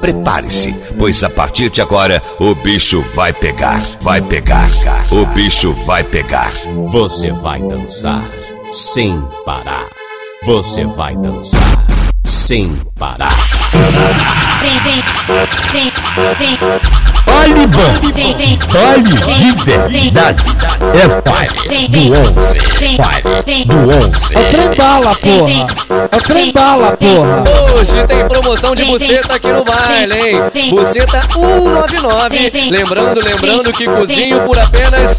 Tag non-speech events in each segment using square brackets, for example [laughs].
Prepare-se, pois a partir de agora o bicho vai pegar, vai pegar, o bicho vai pegar. Você vai dançar sem parar. Você vai dançar sem parar. Vem, vem, vem, vem. Bom, baile de verdade. É baile do 11, baile do 11. É trem bala, porra. É trem bala, porra. Hoje tem promoção de buceta aqui no baile, hein? Buceta 199. Lembrando, lembrando que cozinho por apenas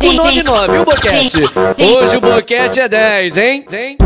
599, o boquete. Hoje o boquete é 10, hein? hein?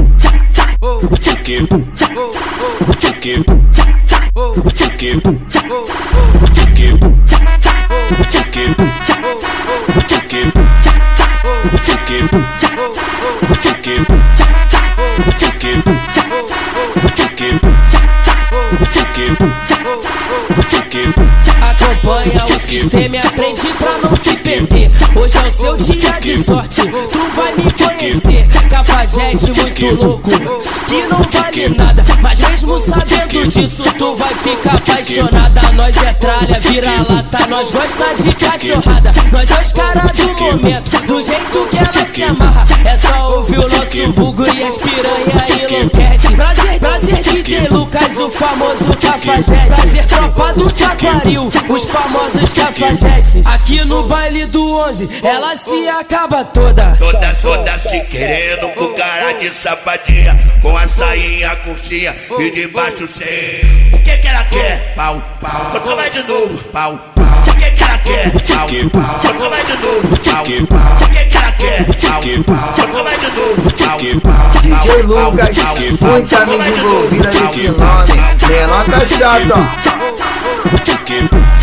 Acompanha o sistema e aprende pra não se perder. Hoje é o seu dia de sorte, tu vai me conhecer. Cafajeste muito louco, que não vale nada. Mas mesmo sabendo disso, tu vai ficar apaixonada. Nós é tralha, vira lata, nós gosta de cachorrada. Nós é os caras do momento, do jeito que ela se amarra. É só ouvir o nosso vulgo e as piranha enlouquece. Prazer, prazer, DJ Lucas, o famoso cafajeste. Prazer, tropa do Taquaril, os famosos cafajestes. Aqui no baile do 11, ela se acaba toda. Toda, toda se querendo com cara de sapatinha Com a sainha curtinha e de baixo sem O que que ela quer? Pau, pau. Então vai de novo, pau, pau. O que que ela quer? Pau, pau. Então vai de novo, pau, pau. O que que ela quer? Pau, pau. Então vai de novo, pau, pau. DJ Lucas, muita mídia envolvida nesse nome. Menor tá chato, ó.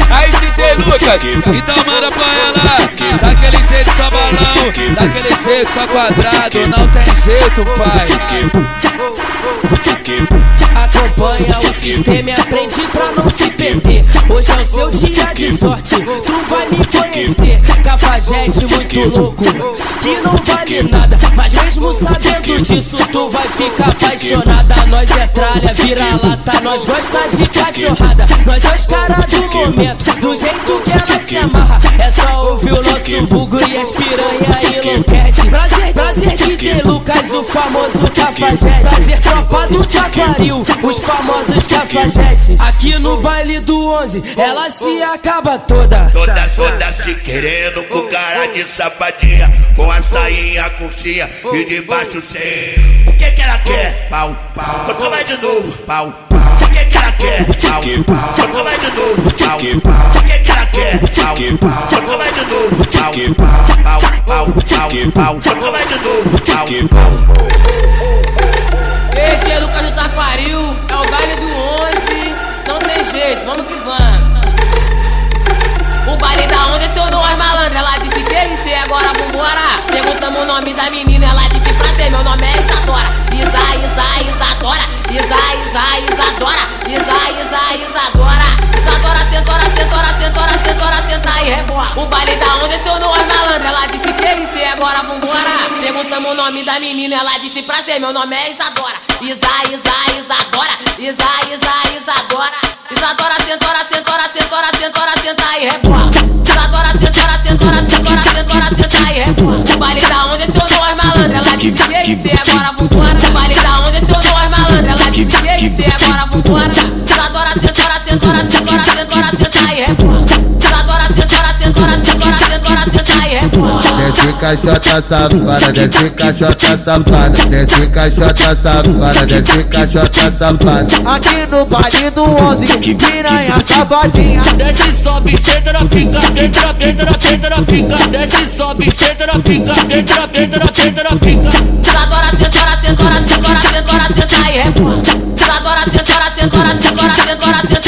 Aí DJ Lucas, então manda pra ela Daquele jeito só balão, daquele jeito só quadrado Não tem jeito pai Acompanha o sistema e aprende pra não se perder. Hoje é o seu dia de sorte, tu vai me conhecer. Cafajeste muito louco, que não vale nada. Mas mesmo sabendo disso, tu vai ficar apaixonada. Nós é tralha, vira lata, nós gosta de cachorrada. Nós é os caras do momento, do jeito que ela se amarra. É só ouvir o nosso vulgo e as piranha enlouquece. Prazer, prazer, DJ Lucas, o famoso cafajeste. Prazer, tropa do Taquaril, os famosos cafajestes. Aqui no baile do 11, ela se acaba toda. Toda, toda se querendo com cara de sapatinha Com a sainha curtinha e de baixo sem O que que ela quer? Pau, pau Então vai de novo, pau O que que ela quer? Vai de novo, O que que ela quer? Vai de novo, Então vai de novo, Ei, tia Lucas do Taquaril, é o baile do 11, não tem jeito, vamos que vamos. O baile da onda é seu nome, malandra. Ela disse ser, agora vambora. Perguntamos o nome da menina, ela disse pra ser. Meu nome é Isadora. Isa, Isa, Isadora. Isa, Isa, Isadora. Isa, Isa, Isadora. Isadora, sentora, sentora, sentora, sentora, senta e rebola. O baile da onda é seu nome, malandra. Ela disse ser, agora vambora. Perguntamos o nome da menina, ela disse pra ser. Meu nome é Isadora. Isa, Isa, Isadora. Isa, Isa, Isadora. Isadora, sentora, sentora, sentora, senta e rebola. Isadora, sentora, sentora, sentora, sentora, senta e rebola. O baile da onda é seu nome, malandra. Ela disse que ele ser, agora vambora. O baile da onda é seu nome, malandra. Ela disse que ele ser, agora vambora. Desce caixota safada, desce caixota safada, desce caixota safada, desce caixota safada. Aqui no baile do 11, piranha safadinha. Desce, sobe, senta na pica, senta na senta na senta na pica. Desce, sobe, senta na pica, senta na senta na senta na pica. Isadora, sentora, sentora, sentora, sentora, senta e rebola. Isadora, sentora, sentora, sentora, sentora, senta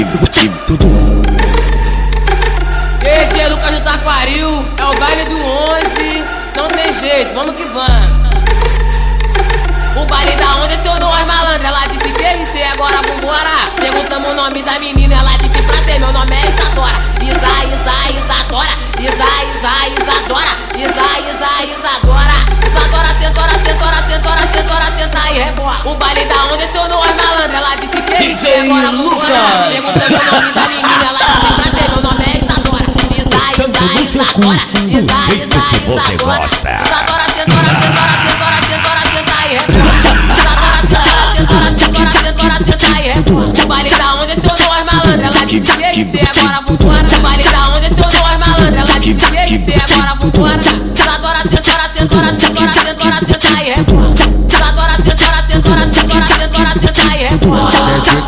e rebola. Ei, tia Lucas do Taquaril, é o baile do 11, não tem jeito, vamos que vamos. Perguntamos o nome da menina, ela disse pra ser. Meu nome é Isadora. Isa, Isa, Isadora. Isa, Isa, Isadora. Isa, Isa, Isadora. Isadora, sentora, sentora, sentora, sentora, senta e rebola. O baile da onda se eu dou as malandras. Ela disse que ser, agora vambora. Perguntamos o nome da menina, ela disse pra ser. Meu nome é Isadora. Isa, Isa, Isadora. Isa, Isa, Isadora. Isadora, sentora, sentora, sentora, sentora, senta e rebola. Isadora, sentora, sentora, sentora, sentora, senta e rebola. O baile da onda se eu dou as malandras. Ela disse que ele ser, agora vambora. O baile da onda se eu dou as malandras. Ela disse que ele ser, agora vambora. Isadora, sentora, sentora, sentora, sentora, senta e rebola. Isadora, sentora, sentora, sentora, sentora, senta e rebola.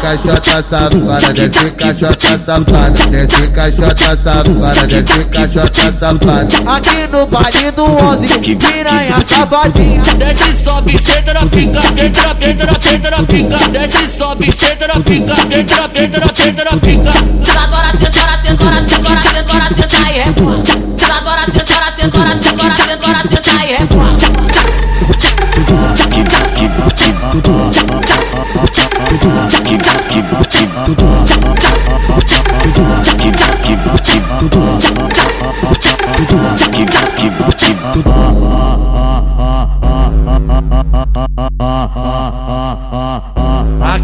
Caixota safada, desce caixota safada, desce caixota safada, desce caixota safada. Aqui no baile do 11, piranha safadinha. Desce, sobe, senta na pica, da dentro da dentro da pica. Desce, sobe, senta na pica, da dentro da dentro da pica. Isadora, sentora, sentora, sentora, sentora, senta e rebola. Isadora, sentora, sentora, sentora, sentora, senta e rebola.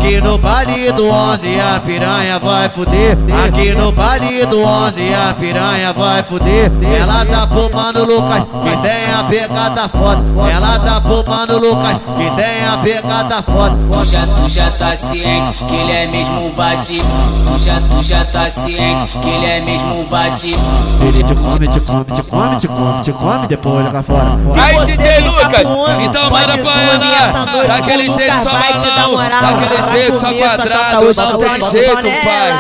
Aqui no baile do 11 a piranha vai fuder. Aqui no baile do 11 a piranha vai fuder. Ela tá pro mano Lucas que tem a pegada foda. Ela tá pro mano Lucas que tem a pegada foda. Tu já, tu já tá ciente que ele é mesmo um vadio. Tu já, tu já tá ciente que ele é mesmo um vadio. Ele te come, te come, te come, te come, te come, depois joga fora. Aí, DJ Lucas, então manda pra ela. Daquele jeito só balão, daquele jeito só quadrado, não tem jeito, pai.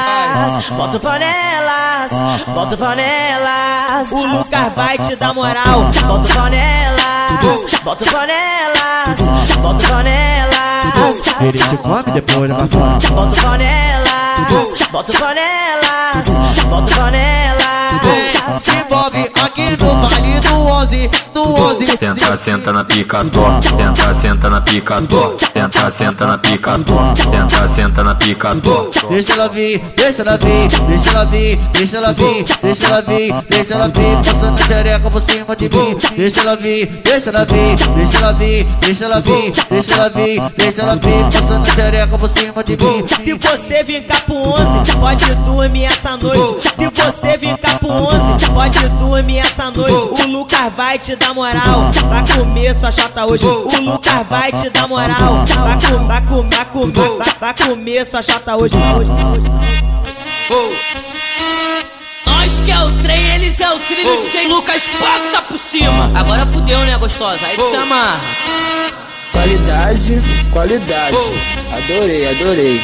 Bota panelas, bota panelas. O Lucas vai te dar moral. Bota panelas, bota panelas, bota panelas. Ele te come, depois joga fora. Bota panelas, bota panelas, bota panelas. Se envolve aqui no baile do 11, do 11. Tenta, senta na pica, tó. Tenta, senta na pica, tó. Tenta, senta na pica, tó. Tenta, senta na pica, tó. Deixa ela vir, deixa ela vir, deixa ela vir, deixa ela vir, deixa ela vir, deixa ela vir, passando xereca por cima de mim. Deixa ela vir, deixa ela vir, deixa ela vir, deixa ela vir, deixa ela vir, deixa ela vir, passando xereca por cima de mim. Se você vir cá pro 11, pode dormir essa noite. Se você vir cá pro 11, pode dormir essa noite. O Lucas vai te dar moral pra comer sua chata hoje. O Lucas vai te dar moral pra comer, pra comer, pra comer, pra comer sua chata hoje. Nós que é o trem, eles é o trilho, DJ Lucas passa por cima. Agora fudeu, né, gostosa? Aí tu se amarra. Qualidade, qualidade. Adorei, adorei.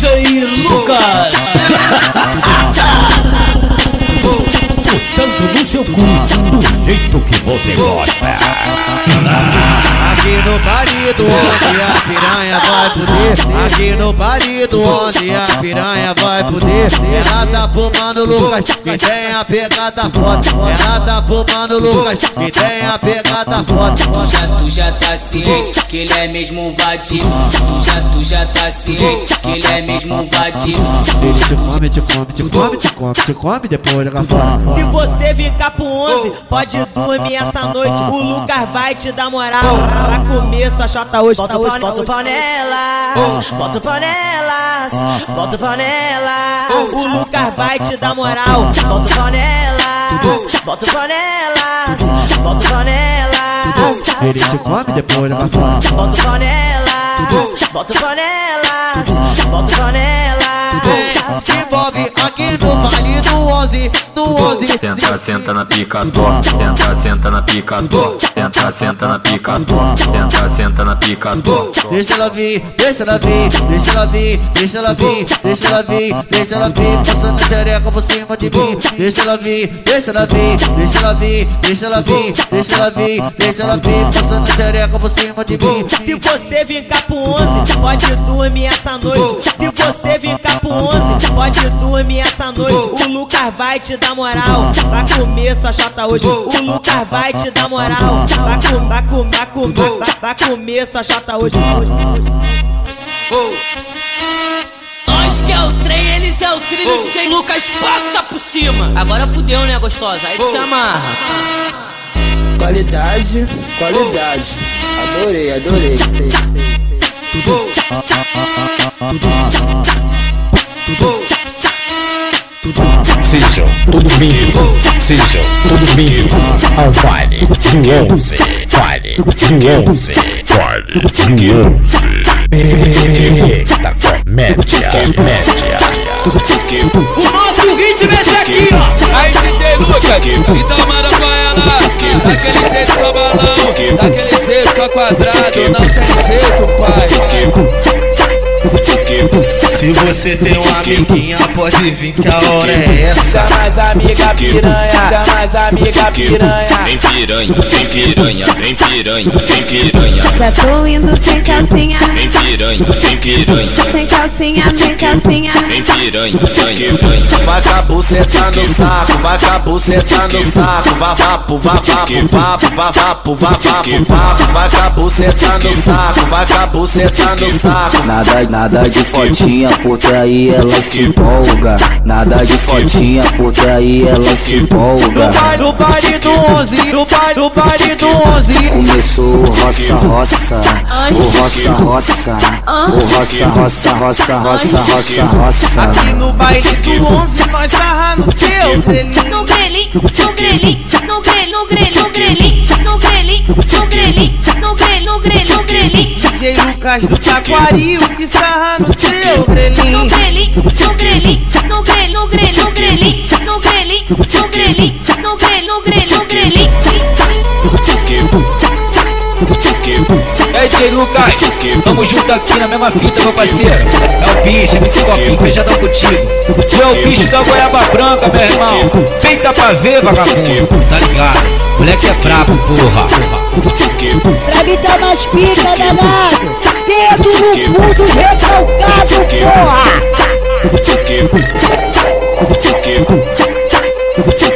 DJ Lucas. [laughs] Tanto no seu cu, do jeito que você gosta. Aqui no baile do 11 a piranha vai fuder. Aqui no baile do 11 a piranha vai fuder. Ela tá pro mano Lucas que tem a pegada foda. Ela tá pro mano Lucas que tem a pegada foda. Tu já, tu já tá ciente que ele é mesmo um vadio. Tu já, tu já tá ciente que ele é mesmo um vadio. Ele te come, te come, te come, te come, te come, depois joga fora. Se você cá pro 11, pode dormir essa noite. O Lucas vai te dar moral pra comer sua chata hoje. Bota, pan bota panelas, bota panelas, bota panelas. O Lucas vai te dar moral. Bota panelas, bota panelas, bota panelas. Ele te come, depois joga fora. Bota panelas, bota panelas, bota panelas. Se envolve aqui no baile do 11, do 11. Tenta, senta na pica, tó. Tenta, senta na pica, tó. Tenta, senta na pica, tó. Tenta, senta na pica, tó. Deixa ela vir, deixa ela vir, deixa ela vir, deixa ela vir, deixa ela vir, deixa ela vir, passando xereca por cima de mim. Deixa ela vir, deixa ela vir, deixa ela vir, deixa ela vir, deixa ela vir, deixa ela vir, passando xereca por cima de mim. Se você vir cá pro 11, pode dormir essa noite. Se você vir cá pro 11, pode dormir essa noite. O Lucas vai te dar moral. Pra comer sua chata hoje, o Lucas vai te dar moral. Vai comer, vai comer, vai comer, vai, vai comer sua chata hoje. Nós que é o trem, eles é o trilho, DJ Lucas passa por cima. Agora fudeu, né, gostosa? Aí tu se amarra. Qualidade, qualidade. Adorei, adorei. Sejam todos bem-vindos, sejam todos bem-vindos ao baile do 11, baile do 11, baile do 11. Eita comédia, comédia. O nosso ritmo é esse aqui, ó. Aí DJ Lucas, então manda pra ela Daquele jeito só balão Daquele jeito só quadrado Não tem jeito pai Se você tem uma amiguinha, pode vir que a hora é essa. mais amiga piranha, mais amiga piranha. Vem piranha, vem piranha, vem piranha, vem piranha. Já tô indo sem calcinha. Vem piranha, vem piranha, Tem calcinha, tem calcinha. vem piranha, piranha. Vai com a buceta no saco, vai com a buceta no saco, vá vapo, vá vapo, vapo, vá vapo, vá vapo, vapo, vai com a buceta no saco, vai com a buceta no saco. Nada, nada de fotinha, porque aí ela se empolga. Nada de fotinha, porque aí ela se empolga. No baile do 11, no baile, no baile do 11. Começou o roça, roça, o roça, roça, o roça, roça, roça, roça, roça, roça. Aqui no baile do 11, nós sarra no teu. No grelhinho, no grelhinho, no grelhinho, no grelhinho, no grelhinho, no grelhinho, no grelhinho, no grelhinho, grelhinho, Lucas do Taquaril que sarra no teu grelhinho. No grelhinho, no grelhinho, no grelhinho, no grelhinho, no grelhinho, no grelhinho, no grelhinho, no grelhinho, no grelhinho, no grelhinho. É DJ Lucas, tamo junto aqui na mesma fita, meu parceiro. É o bicho, MC Copinho, fechadão contigo. Tu é o bicho da goiaba branca, meu irmão. Feita pra ver, vagabundo, tá ligado? Moleque é brabo, porra. Pra me dar umas pica, danado. Dedo no fundo, recalcado,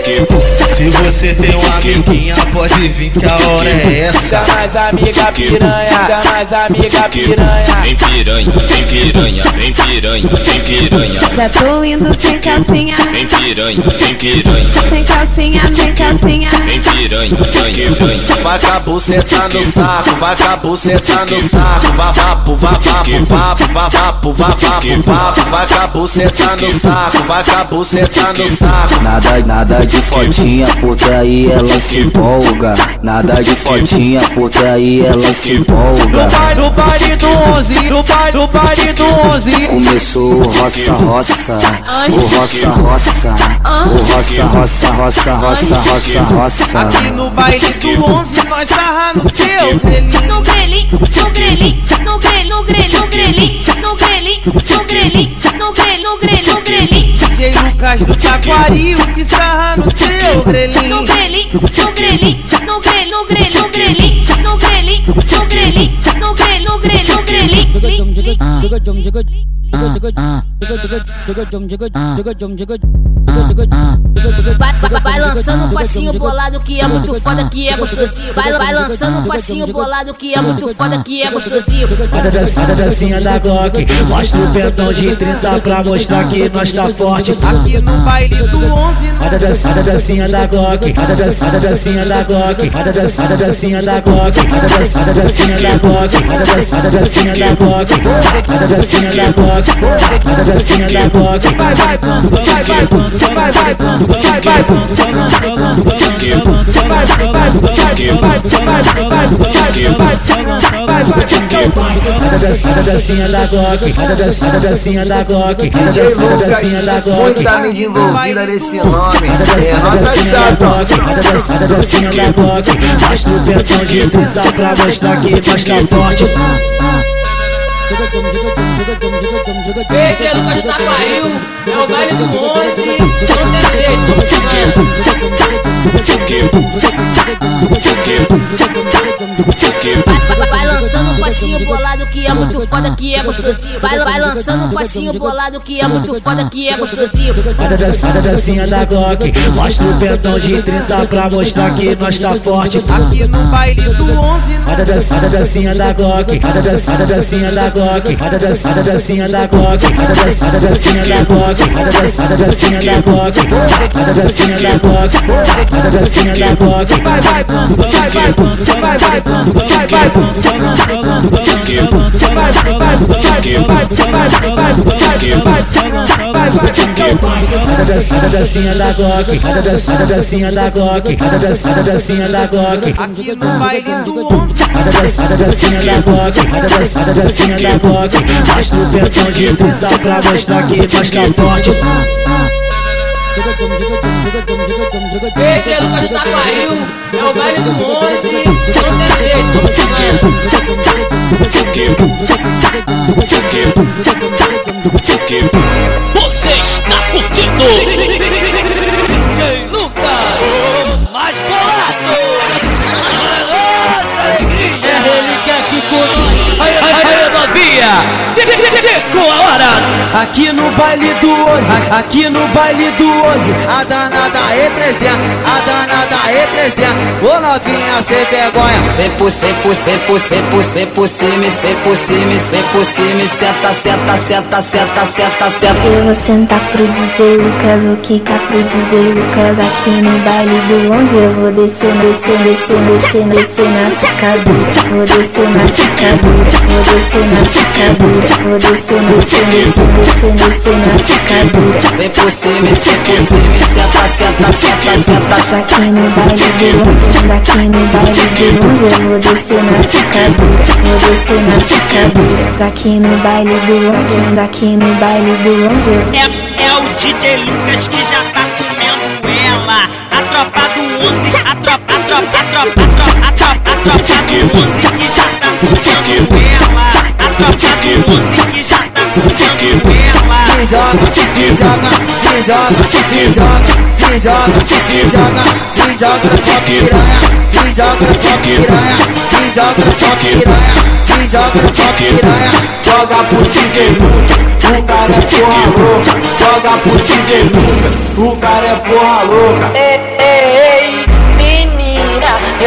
Se você tem uma amiguinha, pode vir que a hora é essa. mais amiga piranha, mais amiga piranha. Vem piranha, vem piranha, vem piranha, vem piranha. Já tô indo sem calcinha. Vem piranha, vem piranha, Tem calcinha, tem calcinha. vem piranha, piranha. Vai com a buceta no saco, vai com a buceta no saco, vá vapo, vá vapo, vapo, vá vapo, vá vapo, vapo, vai com a buceta no saco, vai com a buceta no saco. Nada, nada de fotinha, porque aí ela se empolga. Nada de fotinha, porque aí ela se empolga. No baile, do 11, no baile, no baile do 11. Começou o roça, roça, o roça, roça, o roça, roça, roça, roça, roça, roça. Aqui no baile do 11, nós sarra no teu grelhinho. No grelhinho, no grelhinho, no grelhinho, no grelhinho, no grelhinho, no grelhinho, no grelhinho, no grelhinho, no grelhinho, Lucas do Taquari, o que sarra no teu grelin No grelhinho, no grelhinho, no grelhinho, no grelhinho, no grelhinho, no grelhinho, no grelhinho, no grelhinho, no grelhinho, no grelhinho. Vai, lançando um passinho bolado que é muito foda, que é gostosinho. Vai, vai lançando um passinho bolado que é muito foda, que é gostosinho. Cada dançada, dancinha da Glock. Mostra o pentão de 30 pra mostrar que nós tá forte. Aqui no baile do 11, Cada dançada, dancinha da Glock. Cada dançada, dancinha da Glock. Cada dançada, dancinha da Glock. Cada dançada, dancinha da Glock. Cada dançada, dancinha da Glock. Cada dancinha da Glock. Manda dancinha da Vogue vai, dancinha da Glock, manda vai, da Glock, manda dancinha vai, Glock. Muita mídia envolvida vai, nome, é nota chata. vai, dancinha da Glock, mostra vai, pentão de puta pra vai, que faz forte. Esse é Lucas do Taquaril, é o baile do 11, não tem jeito. Vai, lançando um passinho bolado que é muito foda, que é gostosinho. Vai, vai lançando um passinho bolado que é muito foda, que é gostosinho. Roda dançada, dancinha da Glock Mostra o pentão de 30 pra mostrar que nós tá forte Aqui no baile do 11 Roda dançada, dancinha da Glock Roda dançada, dancinha da Glock Roda dançada, dancinha da Glock Roda dançada, dancinha da Glock Roda dançada, dancinha da Glock Roda dancinha da Glock Roda dancinha da Glock Vai, vai, vai, vai, vai, vai, vai, vai, vai, vai, vai, Roda dançada, dancinha da Glock dançada, dancinha da Glock dançada, dancinha da Glock Aqui no baile do Roda dançada, dancinha da Glock dançada, dancinha da Glock Mostra o pentão de 30 pra mostrar que nós tá forte PG Lucas do Taquaril, é o baile do 11, não tem jeito, que está curtindo DJ Lucas, mais bolado. Nossa alegria. É ele que é aqui com nós. Aí, aí, aí, novinha. Com a hora. Aqui no baile do 11, aqui no baile do 11 A danada representa, a danada representa Ô novinha sem vergonha. Vem por cem, por cem, por cem, por cem, por cima, cem por cima, cem por cima, senta, senta, senta, senta, senta, senta. Eu vou sentar pro DJ Lucas, vou quicar pro DJ Lucas. Aqui no baile do 11 eu vou descer, descer, descer, descer, descer na picadura Vou descer na picadura, vou descer na picadura Vou descer, descer, descer, descer, descer na picadura Vem por cima, cem por cima, senta, senta, senta, senta. Aqui no baile do 11, daqui no baile do 11 eu vou descer na picadura Vou descer na picadura Daqui no baile do 11, daqui no baile do 11 eu É, é o DJ Lucas que já tá comendo ela. A tropa do 11, a tropa, a tropa, a tropa, a tropa, a tropa, a tropa do 11 que já tá comendo ela. A tropa do 11 que já tá comendo ela. Se joga, se joga, se joga, se joga, se joga, se joga, se joga se joga se joga com a piranha, se joga. Joga é louca. Joga DJ Lucas, o cara é porra louca. Ei, ei, ei, menina,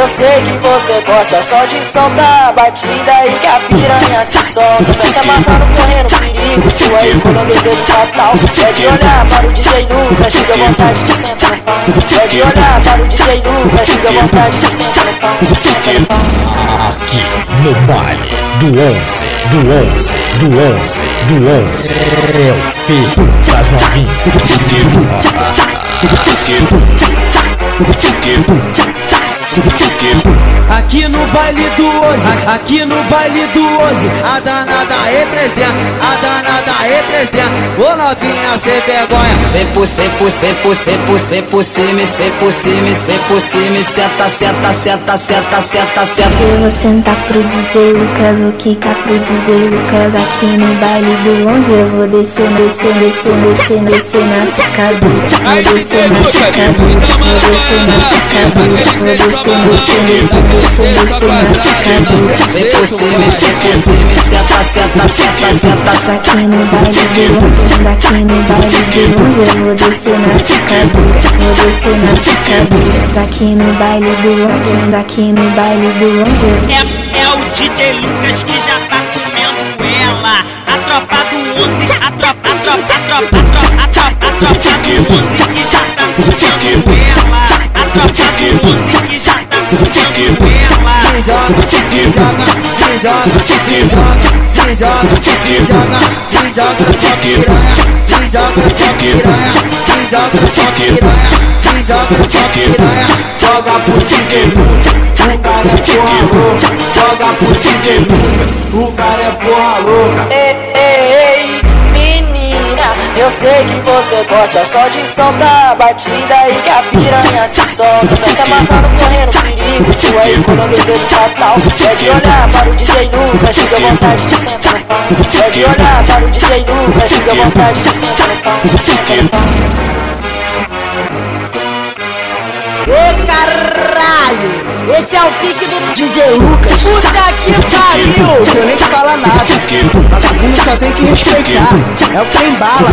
eu sei que você gosta só de soltar a batida e que a piranha se solta. Tá se amarrando, correndo perigo, sua escolha é um desejo fatal. É de olhar para o DJ Lucas, fica vontade de sentar no pau. É de olhar para o DJ Lucas, fica vontade de sentar no pau. Aqui no baile do 11, do 11, do 11, do 11. É o filho das Aqui no baile do 11, aqui no baile do 11 A danada representa, a danada representa. Ô novinha sem vergonha. Vem por cem, por cem, por cem, por cem, por cima, cem por cima, cem por cima, senta, senta, senta, senta, senta, senta. Eu vou sentar pro DJ Lucas, vou quicar pro DJ Lucas. Aqui no baile do 11 eu vou descer, descer, descer, descer, descer na picadura Vou descer na picadura, vou descer na picadura Daqui no baile do onze, daqui no baile do onze. É, é o DJ Lucas que já tá comendo ela. A tropa do onze, a tropa, a tropa, a tropa, a tropa, a tropa, a tropa do onze que já tá comendo ela. A tropa do onze. Joga pro DJ o cara é porra louca. Joga pro DJ o cara é porra louca eu sei que você gosta só de soltar a batida e que a piranha se solta. Tá se amarrando, correndo perigo, sua escolha desejo fatal. É de olhar para o DJ Lucas, fica vontade de sentar no pau. É de olhar para o DJ Lucas, fica vontade de sentar no pau. Senta no pau. Ô caralho! Esse é o pique do DJ Lucas. Puta que pariu! Tenho nem que falar nada. Vagabundo só tem que respeitar. É o que tem bala.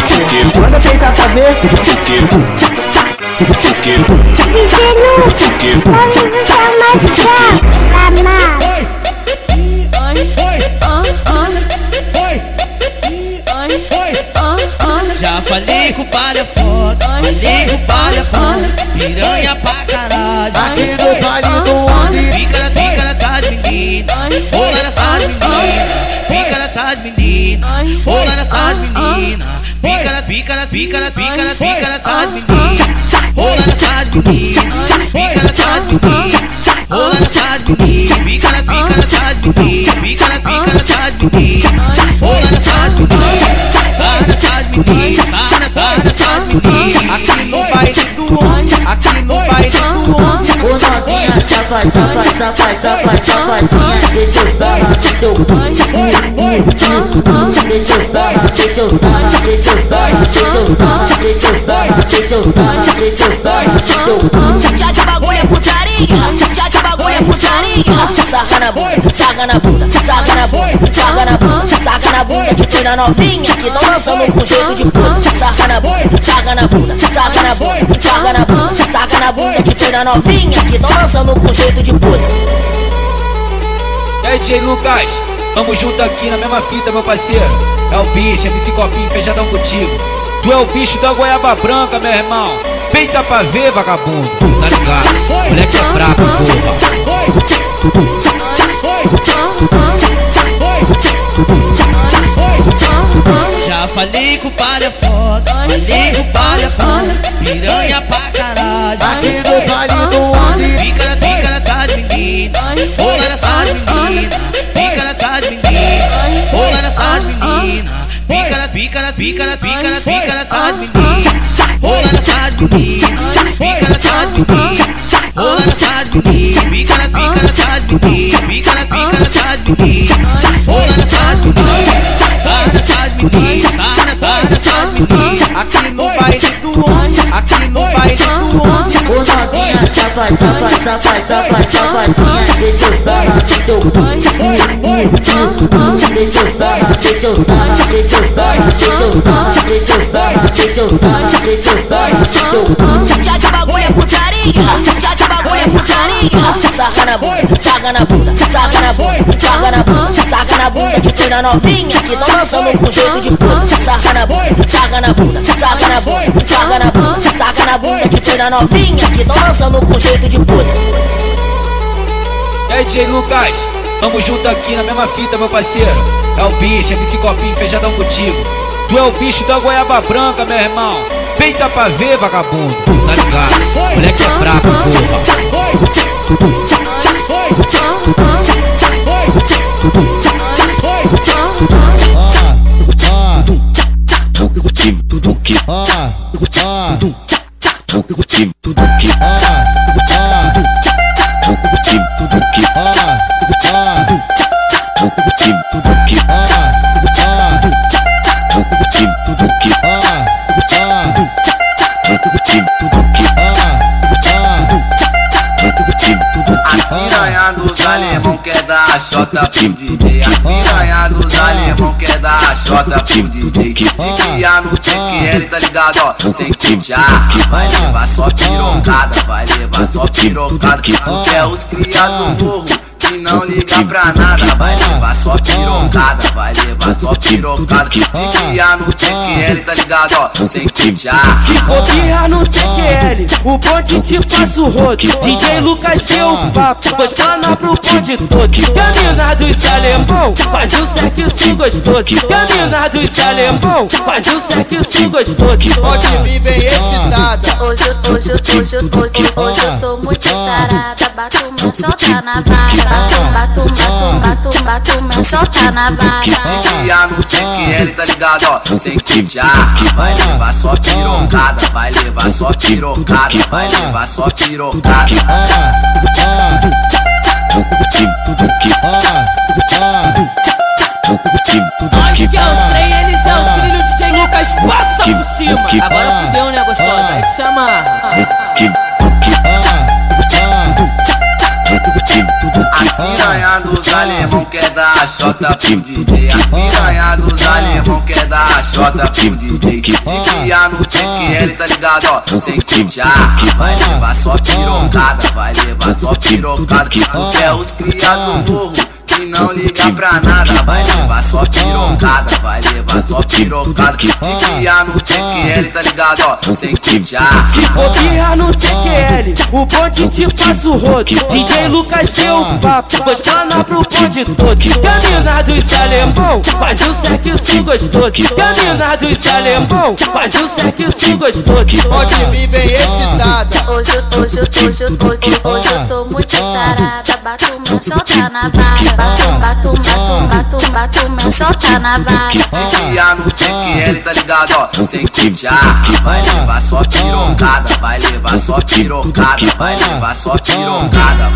Manda peitar pra ver. DJ Lucas, me chamar de Amar. Já falei com o palha foda, falei com o palha palha, piranha pra caralho. Aqui no baile do onze. Pica nas, pica nessas meninas, rola nessas meninas, pica nessas meninas, rola nessas meninas. Pica nas, pica nas, pica nas, pica nas, pica nessas meninas, rola nessas meninas, pica nessas meninas, rola nessas meninas, pica nas, pica nessas meninas, pica nas, pica nessas meninas, rola nessas meninas, nessas meninas, tá nessas, nessas meninas. Aqui no baile do onze, aqui no baile do onze. Ô novinha, chapa, chapa, chapa, chapa, chapadinha Deixa eu sarrar no teu cu Deixa eu sarrar, deixa eu sarrar, deixa eu sarrar, deixa eu sarrar Deixa eu sarrar, deixa eu sarrar, deixa eu sarrar no teu cu Já de bagulho é putaria, já de bagulho é Saca na bunda, saca na bunda, saca na bunda, saca na bunda, saca na bunda de treina novinha que tão dançando com de na bunda, saca na bunda, saca na bunda, saca na bunda, saca na bunda de treina novinha que tão dançando com de puta. E aí, DJ Lucas, tamo junto aqui na mesma fita, meu parceiro. É o bicho, MC Copinho, feijadão contigo. Tu é o bicho da goiaba branca, meu irmão. Peita pra ver, vagabundo. Tá ligado? Moleque é brabo, porra. Já falei com o palha foda, falei com o palha palha, piranha pra caralho. Aqui no baile do onze. Pica nas, pica nessas meninas, rola nessas meninas, pica nessas meninas, rola nessas meninas, pica nas, pica nas, pica nas, pica nas, pica nessas meninas, rola nessas meninas, pica nessas meninas, rola nessas meninas, pica nas, pica nessas meninas, pica nas, pica nessas meninas, rola nessas meninas, sai nessas meninas, tá nessas, nessas meninas. Aqui no baile do onze, aqui no baile do onze. Ô novinha, chapa, chapa, chapa, chapa, chapadinha Deixa eu sarrar no teu cu Deixa eu sarrar, deixa eu sarrar, deixa eu sarrar, deixa eu sarrar Deixa eu sarrar, deixa eu sarrar, deixa eu sarrar no teu cu Já de bagulho é putaria, de bagulho é putaria. Na bunda, saca na bunda, saca na bunda, saca na bunda, saca na bunda de treina novinha que tão dançando com na bunda, saca na bunda, saca na bunda, saca na bunda, saca na bunda de treina novinha que. E aí, DJ Lucas, tamo junto aqui na mesma fita, meu parceiro. É o bicho, MC Copinho, feijadão contigo. Tu é o bicho da goiaba branca, meu irmão. Peita pra ver, vagabundo. Tá ligado? Moleque é brabo, porra. Chota pro DJ. Se criar no TQL, tá ligado, ó? Sem cuchara. Vai levar só pirocada, vai levar só pirocada. Tu quer os criados do morro. Que não liga pra nada, vai levar só pirocada, vai levar só pirocada. Se criar no TQL, tá ligado, ó? Sem cuchara. Se birra no TQL, o bonde te passa o rodo. DJ Lucas deu o papo, pois plana pro bonde todo. Camina dos alemão, faz o sexo gostoso. Camina dos alemão, faz o sexo gostoso. Pode vir bem excitada Hoje, eu- hoje, eu- hoje, eu- hoje, hoje eu tô muito tarada. Bato meu solta na vaga. Bato, bato, bato, bato, bato meu solta na vaga. Se criar no TQL, tá ligado, ó? Sem cuchara. Vai levar só pirocada, vai levar só pirocada, vai levar só pirocada. Nós que é o trem, eles é o trilho, DJ Lucas passa por cima. Agora fudeu, né, gostosa? Aí tu se amarra. Alemão quer dar a chota pro DJ. A piranha dos alemão quer dar a chota pro DJ. Se criar no TQL, tá ligado, ó, sem cuchar. Vai levar só pirocada, vai levar só pirocada. Quer os criados morro que não liga pra nada, vai levar só pirocada, vai levar só pirocada. Se criar no TQL, tá ligado, ó, sem cuchar. Vou birra no TQL, o bonde te passa o rodo. DJ Lucas deu o papo, vou explanar pro bonde todo. Camina dos alemão, faz o sexo gostoso. Camina dos alemão, faz o sexo gostoso. Pode vir bem excitada. Hoje, eu- hoje, eu- hoje, eu- hoje, hoje eu tô muito tarada. Bato meu solta na vara. Bato, bato, bato, bato meu solta na. Se criar no TQL, tá ligado, ó, sem cuchar. Vai levar só pirocada, vai levar só pirocada, vai levar só pirocada.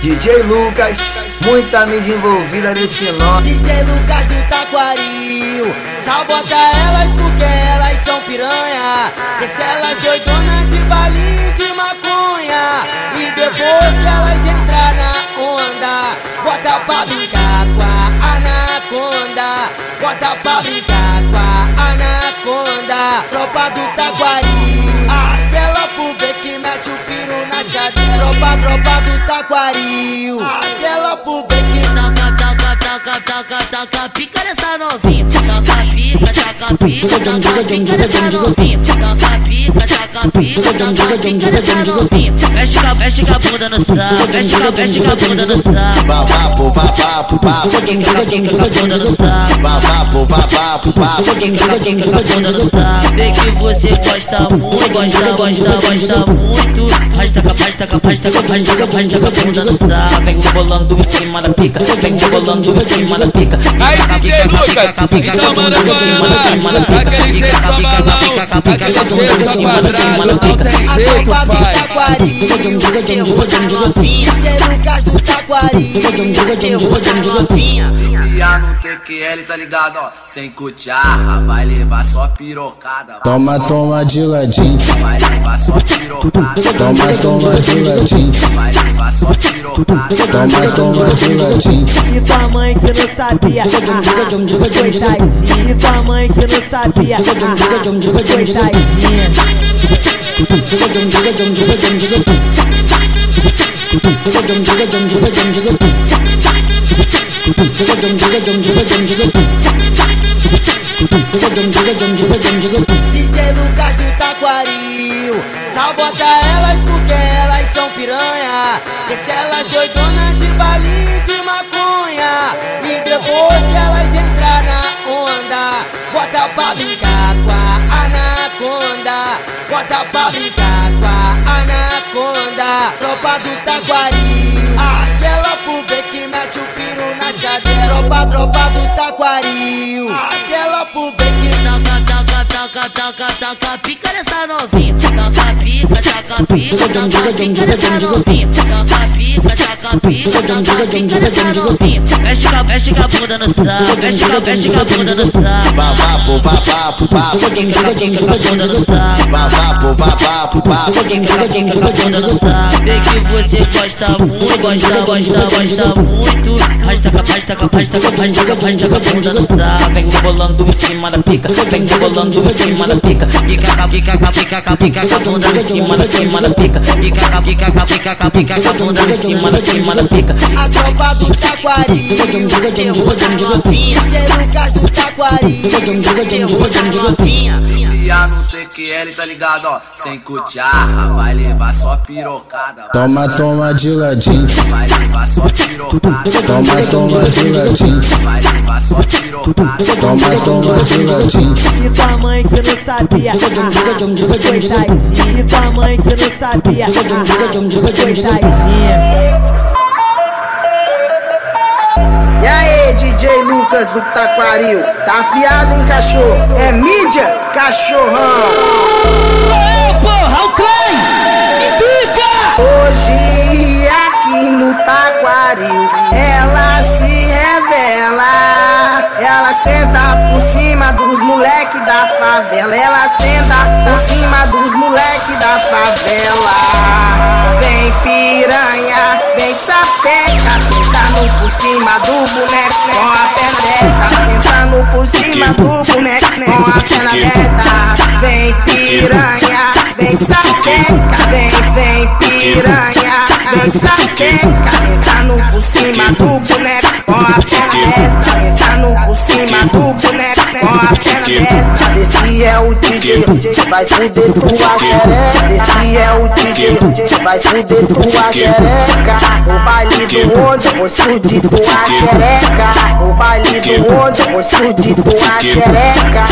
DJ Lucas, muita mídia envolvida nesse nome. DJ Lucas do Taquaril Sabota elas porque elas são piranha. Deixa elas doidonas de balinho de maconha. E depois que elas entrar na onda Bota pra brincar com a anaconda. Bota pra brincar com a anaconda. Tropa do Taquaril nas cadeiras Tropa, do Taquaril. Arcela pro taca, taca, taca, pica nessa novinha. Taca, pica, taca, pica, taca, pica nessa novinha. Taca, pica, taca, pica, taca, pica nessa novinha. Mexe com a, mexe com a bunda no sal, mexe com a, mexe com a bunda no sal. Vapo, vapo, vapo, Mexe com a bunda no sal. vapo, vapo, vapo. Sei que você gosta muito, gosta, gosta, gosta muito. Rasta capaz, tá capaz, tá capaz, tá capaz, tá capaz, bunda no sal. Vem rebolando em cima da pica, vem rebolando em cima da pica. Aí DJ Lucas, então manda pra ela Daquele jeito só balão Daquele jeito só quadrado Não tem jeito pai Se criar no TQL, tá ligado, ó, sem cucharra. Vai levar só pirocada. Toma, toma de ladinho. Vai levar só pirocada. Toma, toma de ladinho. Vai levar só pirocada. Toma, toma de ladinho. E tua mãe que não sabia, ah, coitadinha. E tua mãe que não sabia, ah, coitadinha. DJ Lucas do Taquaril Sabota elas porque elas são piranha Deixa elas doidonas de balinho de E depois que elas entrar na onda Bota pra brincar com a anaconda. Bota pra brincar com a anaconda taca, pica nessa novinha. Taca, pica, taca, pica, taca, pica nessa novinha. Taca, pica, taca, pica, taca, pica nessa novinha. Mexe com a, mexe com a bunda no sal, mexe com a, mexe com a bunda no sal. Vapo, vapo, vapo. Mexe com a bunda no sal. Vapo, vapo, vapo. Sei que você gosta muito, gosta, gosta, gosta muito. Rasta capaz, tá capaz, tá capaz, tá capaz, tá capaz, bunda no sal. Vem rebolando em cima da pica, vem rebolando em cima da pica. Pica, ca, pica, ca, pica, ca, pica, ca, bunda Em cima da cima da pica. Pica, ca, pica, ca, pica, ca, pica, ca, bunda Em cima da cima da pica. A tropa do Taquari DJ Lucas do Taquari Se criar no TQL, tá ligado, ó, sem cucharra. Vai levar só pirocada. Toma, toma de ladinho. Vai levar só pirocada. Toma, toma de ladinho. Vai levar só pirocada. Toma, toma de ladinho. E tua mãe que não sabia, E tua mãe que não sabia. E aí, DJ Lucas do Taquaril, tá afiado, hein, cachorro? É mídia, cachorrão! Ô, porra, o Clay! Pica! Hoje aqui no Taquaril, ela se revela. Ela senta por cima dos moleque da favela. Ela senta por cima dos moleque da favela. Vem piranha, vem sapeca, sentando por cima do boneco com a perna aberta, sentando por cima do boneco com a perna aberta. Vem piranha, vem sapeca, vem, vem piranha, vem sapeca, sentando por cima do boneco com a perna aberta, sentando por cima do boneco com a perna aberta. Esse é o DJ, vai fuder tua xereca. Esse é o DJ, vai fuder tua xereca. No baile do onde eu vou explodir tua xereca. No baile do onde eu vou explodir tua xereca.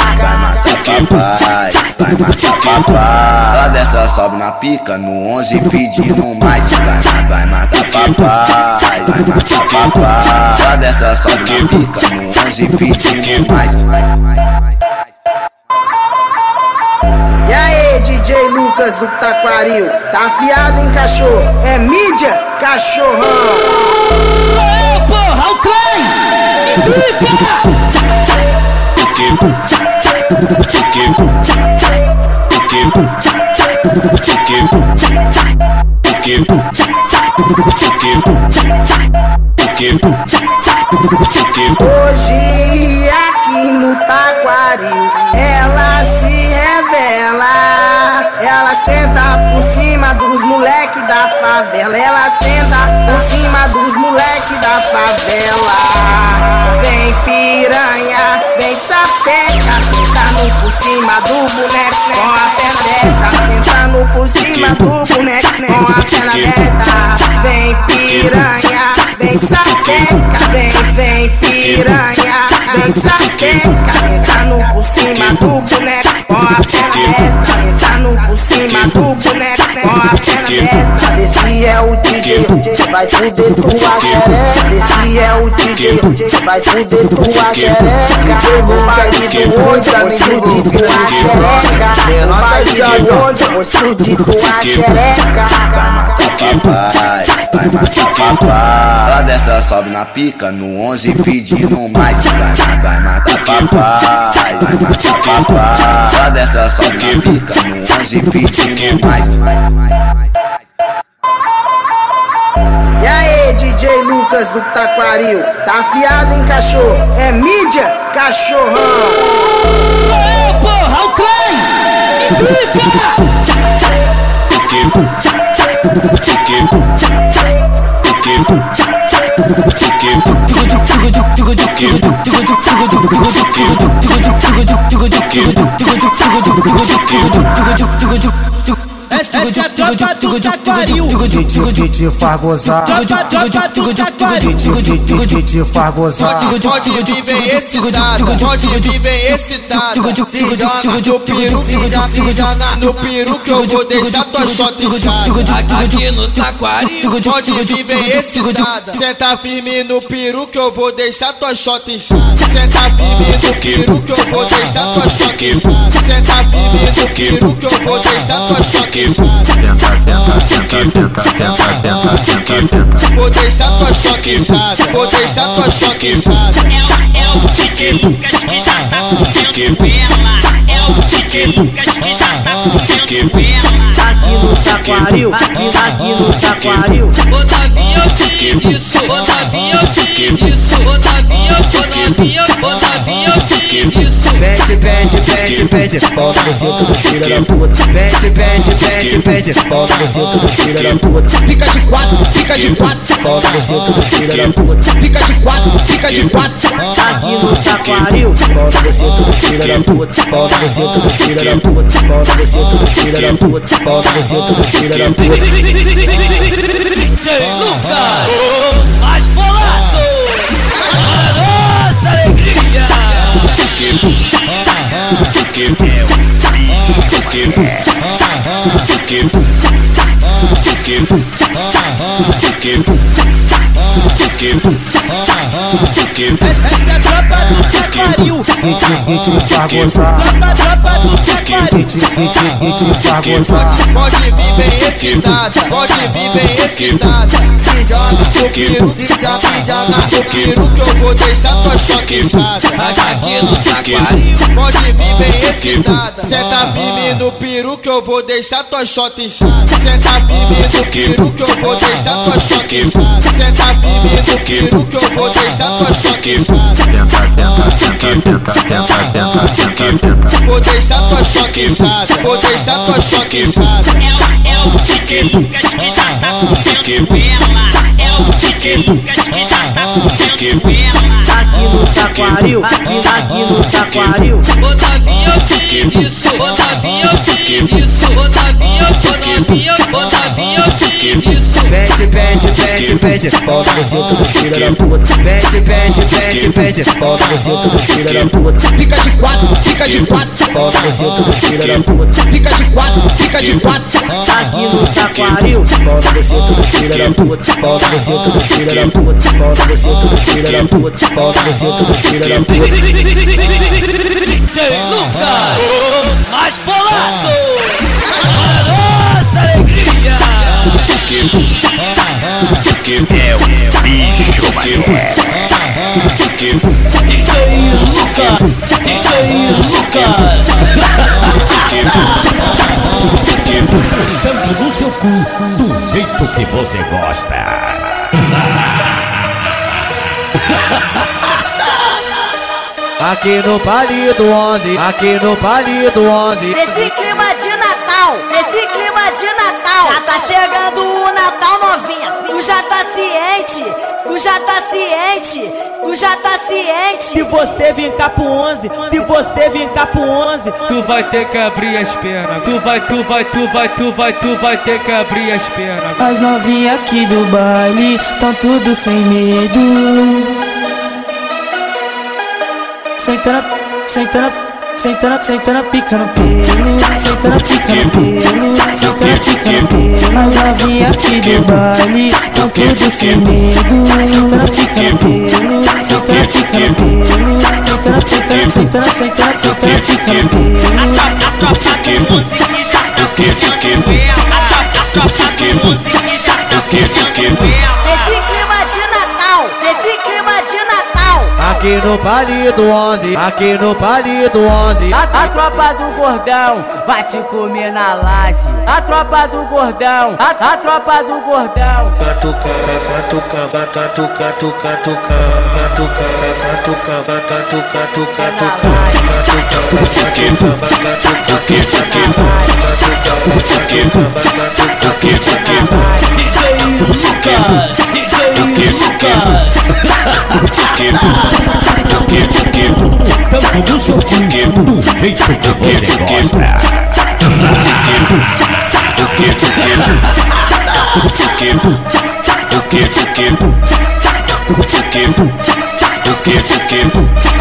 papai, vai matar papai. Ela dessa sobe na pica no 11 pedindo mais. Vai, vai, vai matar papai, vai matar papai. Ela dessa sobe na pica no 11 pedindo mais. DJ Lucas do Taquaril, tá afiado em cachorro? É mídia, cachorrão. Ô, porra, o trem! Hoje aqui no Taquaril ela se revela. Senta por cima dos moleque da favela. Ela senta por cima dos moleque da favela. Vem piranha, vem por cima do boneco com a perna aberta. Sentando por cima do boneco com a perna aberta. Vem piranha, vem sapeca, vem, vem piranha, vem sapeca, sentando por cima do boneco com a perna aberta, sentando por cima do boneco com a perna aberta. Esse é o DJ, vai fuder tua xereca. Esse é o DJ, vai fuder tua xereca. No baile do eu vou explodir tua xereca. Do onde eu vou explodir tua xereca. papai, vai matar papai. Ela dessa sobe na pica no 11 pedindo mais. Vai, vai, vai matar papai, vai matar papai. Ela dessa sobe na pica no 11 pedindo mais. E aí, DJ Lucas do Taquaril, tá afiado em cachorro? É mídia, cachorrão. ao trem! Pipa! Tchac, tchac! Tchac, tchac! Tchac, tchac! Tchac, tchac! 쭈구죽 쭈구죽 쭈구죽 쭈구죽 쭈구죽 쭈구죽 쭈구죽 쭈구죽 쭈구죽 쭈구죽 Essa no peru, que eu vou deixar tua. Senta firme no peru que eu vou deixar tua chota inchada. Senta firme no peru que eu vou deixar tua chota inchada. Senta firme no peru que eu vou deixar tua chota inchada. Vou deixar tua chota inchada. Vou deixar tua chota inchada. É o DJ que já tá comendo ela. É o DJ Lucas que tá ela. Aqui no Taquaril, aqui, no Taquaril. Ô Davinho, eu te isso. Ô Davinho, eu te isso. Ô Davinho, ô Davinho, ô Davinho, eu te isso. Pede, pede, pede, pede, volta você tudo filha da puta. Pede, pede, pede, pede, volta você tudo filha da puta. Fica de quatro, fica de quatro. Volta você tudo filha da puta. Fica de quatro, fica de quatro. Aqui no Taquaril. Volta você tudo filha da puta. Volta você tudo filha da puta. Volta você tudo filha da puta. Volta você tudo filha da puta. DJ Lucas, mais bolado. A nossa alegria. Essa é a tropa do. Te faz gozar. Te faz gozar. Pode vir bem excitada, pode vir bem excitada. Se joga no piru, se joga, se joga no piru que eu vou deixar tua chota inchada. Aqui no taquari. Pode vir bem excitada. Senta firme no peru que eu vou deixar tua chota inchada. Senta firme no peru que eu vou deixar tua chota inchada. Senta firme no peru que eu vou deixar tua chota inchada. Senta, senta, senta, senta, senta, senta, senta, senta. Vou deixar tua chota inchada. Vou deixar tua chota inchada. É, é o DJ Lucas que já tá comendo ela. É o DJ Lucas que já tá comendo ela. No Taquaril, aqui, no Taquaril. Ô Davinho, eu te isso. Ô Davinho, eu te isso. Ô Davinho, ô Davinho, ô Davinho, eu te isso. Pede, pede, pede, pede, volta você tudo filha da puta. Pede, pede, pede, pede, volta você tudo filha da puta. Fica de quatro, fica de quatro. Volta você tudo filha da puta. Fica de quatro, fica de quatro. Aqui no Taquaril. Volta você tudo filha da puta. Volta você tudo filha da puta. Volta você tudo filha da puta. Volta você tudo filha da puta. DJ Lucas, mais bolado. Nossa alegria. É o bicho, mané. DJ Lucas, DJ Lucas. Tanto no seu cu, do jeito que você gosta. Aqui no palito 11, aqui no palito 11. Nesse clima de Natal, nesse clima de Natal, já tá chegando o Natal novinha. Tu já tá ciente, tu já tá ciente, tu já tá ciente. Se você vir cá pro 11, se você vir cá pro 11, Tu vai ter que abrir as pernas. Tu vai, tu vai, tu vai, tu vai, tu vai ter que abrir as pernas. As novinhas aqui do baile, tão tudo sem medo. Sentando, sentando, sentando, sentando, pica no pelo. Sentando, pica no pelo. Sentando, pica no pelo. As novinhas aqui do baile, tão tudo sem medo. Sentando, pica no pelo. Sentando, pica no pelo. Sentando, sentando, sentando, sentando, sentando, pica no pelo. A tropa do música já tá comendo ela. A tropa do música já tá comendo ela. Aqui no palito 11, aqui no palito 11. A, a tropa do gordão vai te comer na laje. A tropa do gordão, a, a tropa do gordão. Catuca, catuca, vai catuca, tuca, tuca, catuca, catuca, vai catuca, tuca, tuca, catuca, Lucas, seu cu, do jeito que você gosta.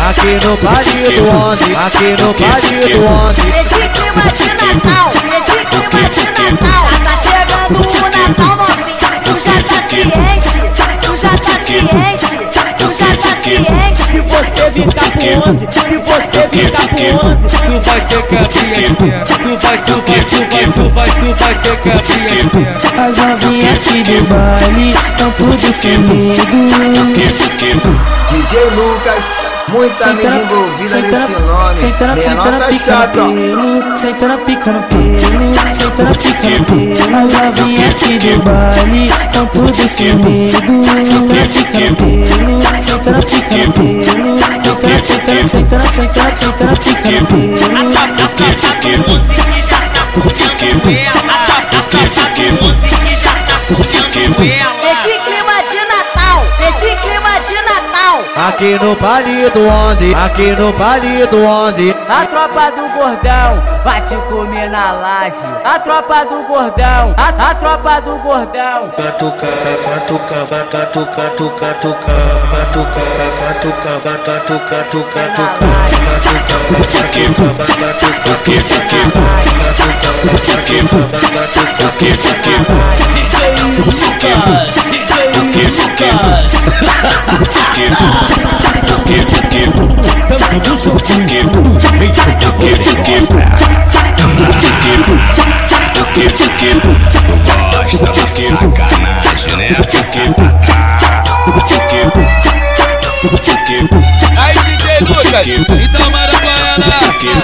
Aqui no palito 11, aqui no palito 11. Nesse clima de Natal, nesse clima de Natal, tá chegando o Natal. Já tá ciente, tu já tá ciente, tu já tá ciente. se você cá pro 11, se você cá pro 11, Tu vai ter pernas. Tu vai, tu vai, tu vai, ter que abrir as novinhas aqui do baile, tão tudo sem medo. DJ Lucas, muita mídia envolvida nesse nome. Sentando, sentando, Menor tá pica no pelo. Sentando, pica no pelo. Sentando, pica no pelo. As novinhas aqui do baile, tão tudo sem medo. Sentando, pica no pelo. Sentando, pica no pelo. Sentando, sentando, pica no pelo. A tropa do música já tá comendo ela. A tropa do música já tá Aqui no palito 11, aqui no palito 11. A tropa do gordão vai te comer na laje. A tropa do gordão, a, a tropa do gordão. Catuca, catuca, vai catuca, tuca, tuca, catuca, catuca, vai catuca, tuca, tuca, catuca, catuca, vai catuca, tuca, tuca, catuca, catuca, DJ Lucas, DJ Gosta da sacanagem, né? Aí DJ Lucas, então maracanã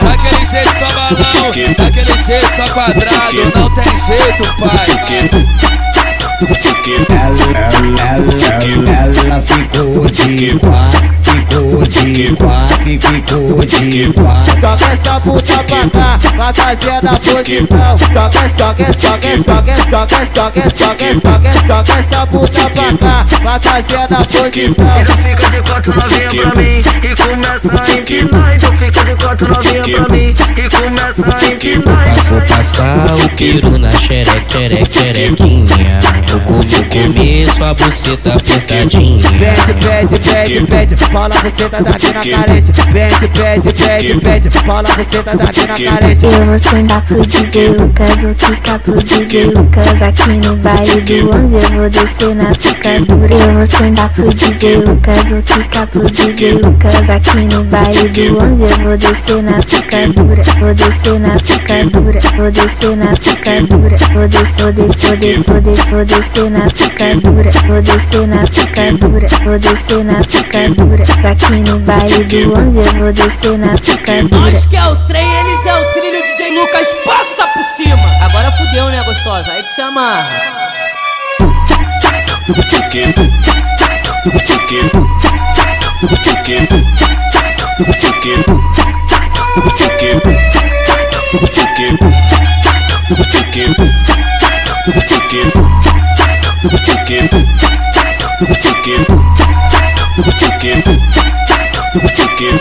Daquele jeito só balão, daquele jeito só quadrado. Não tem jeito, pai ela, ela ficou de quatro, ficou de quatro, ficou de quatro. Joga essa puta pra cá, vai fazer na posição. Joga, joga, joga, joga, joga, joga, joga, joga, joga essa puta pra cá, vai fazer na posição. Então fica de quatro novinha pra mim e começa a empinar. Então fica de quatro novinha pra mim e começa a empinar. Vou passar o piru na xereque, xerequinha. Eu comi, comi sua buceta apertadinha. Pede, pede, pede, pede, fala você tá daqui na carente. Pede, pede, pede, pede, fala você tá daqui na carente. Eu vou sentar pro DJ Lucas, vou ficar pro DJ Lucas Aqui no baile do 11 eu vou descer na picadura Eu vou sentar pro DJ Lucas, vou ficar pro DJ Lucas Aqui no baile do 11 eu vou descer na picadura Vou descer na picadura, vou descer na picadura Vou descer, vou descer, vou descer, vou descer na picadura Vou descer na picadura, vou descer na picadura Aqui no baile do 11 eu vou descer na picadura Nós que é o trem, eles é o trilho, DJ Lucas passa por cima. Agora fudeu, né, gostosa? Aí que se amarra.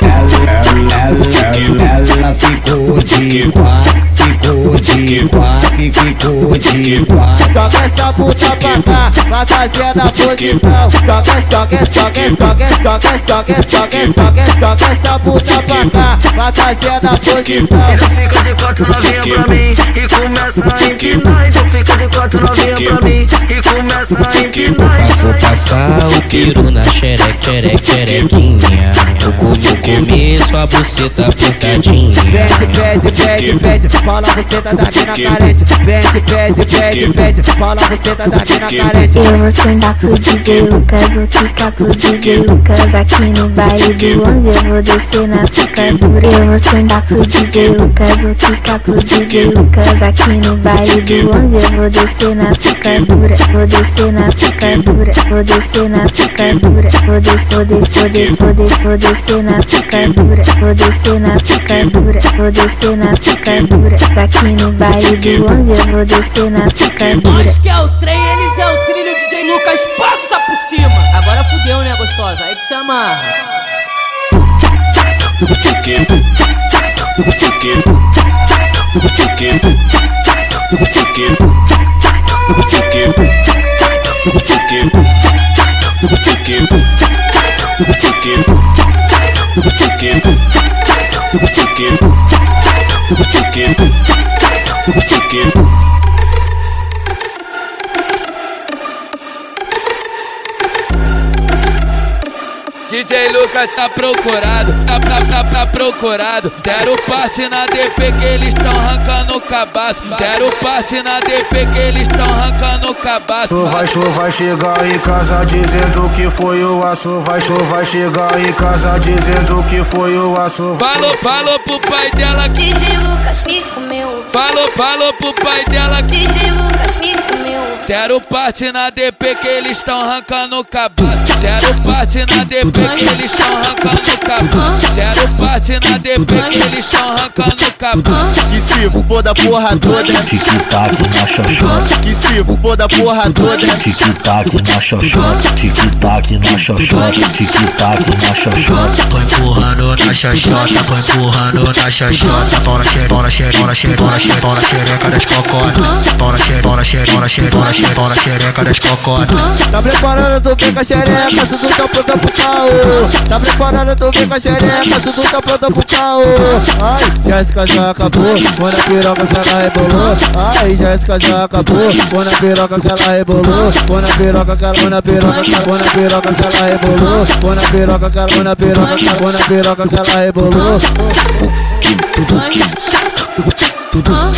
Ela, ela ficou de quatro, ficou de quatro, ficou de quatro. Joga essa puta pra cá, vai fazer na posição. Joga, joga, joga, joga, joga, joga, joga, joga, joga essa puta pra cá, vai fazer na posição. Então fica de quatro novinha pra mim e começa a empinar. Então fica de quatro novinha pra mim e começa a empinar. Vou passar o piru na xereque, xerequinha. Eu comi, comi sua buceta apertadinha. Pede, pede, pede, pede, fala você tá daqui na carente. Pede, pede, pede, pede, fala você tá daqui na carente. Eu vou sentar pro DJ Lucas, vou ficar pro DJ Lucas Aqui no baile do 11 eu vou descer na picadura Eu vou sentar pro DJ Lucas, vou ficar pro DJ Lucas Aqui no baile do 11 eu vou descer na picadura Vou descer na picadura, vou descer na picadura Vou descer, vou descer, vou descer, vou descer na picadura Vou descer na picadura, vou descer na picadura Aqui no baile do 11 eu vou descer na picadura Nós que é o trem, eles é o trilho, DJ Lucas passa por cima. Agora fudeu, né, gostosa? Aí que se amarra chicken, chicken, chicken, chicken, chicken, DJ Lucas tá procurado, tá, tá, tá, tá procurado. Quero parte na DP que eles tão arrancando o cabaço. Quero parte na DP que eles tão arrancando o cabaço. Vai, vai chegar em casa dizendo que foi o aço. Vai, vai chegar em casa dizendo que foi o aço. Falou, falou pro pai dela que DJ Lucas me comeu. Falou, falou pro pai dela que DJ Lucas me comeu. Quero parte na DP que eles tão arrancando o cabaço. Quero parte na DP que eles tão arrancando o cabaço. Quero parte na DP que eles tão arrancando o cabaço. Que se for da porra toda. Tic-tac na xoxota. Que se for da porra toda. Tic-tac na xoxota. Tic-tac na xoxota. Tic-tac na xoxota. Tô empurrando na xoxota, tô empurrando na xoxota. Pau na xereca, pau na xereca, pau na xereca, pau na xereca, das cocotas. Pau na xereca, pau na xereca, pau na xereca, pau na xereca, pau na xereca das cocotas. Tá preparando, tu vem com a xereca, tudo tá pro caô. Tá preparando, tu vem com a xereca, tudo tá pro caô. Ai, Jéssica já acabou, põe na piroca que ela rebolou. Ai, Jéssica já acabou, põe na piroca que ela rebolou. Põe na piroca que ela, põe na piroca põe na piroca que ela rebolou. Põe na piroca que ela, põe na piroca que ela, põe na piroca que ela rebolou. Ah.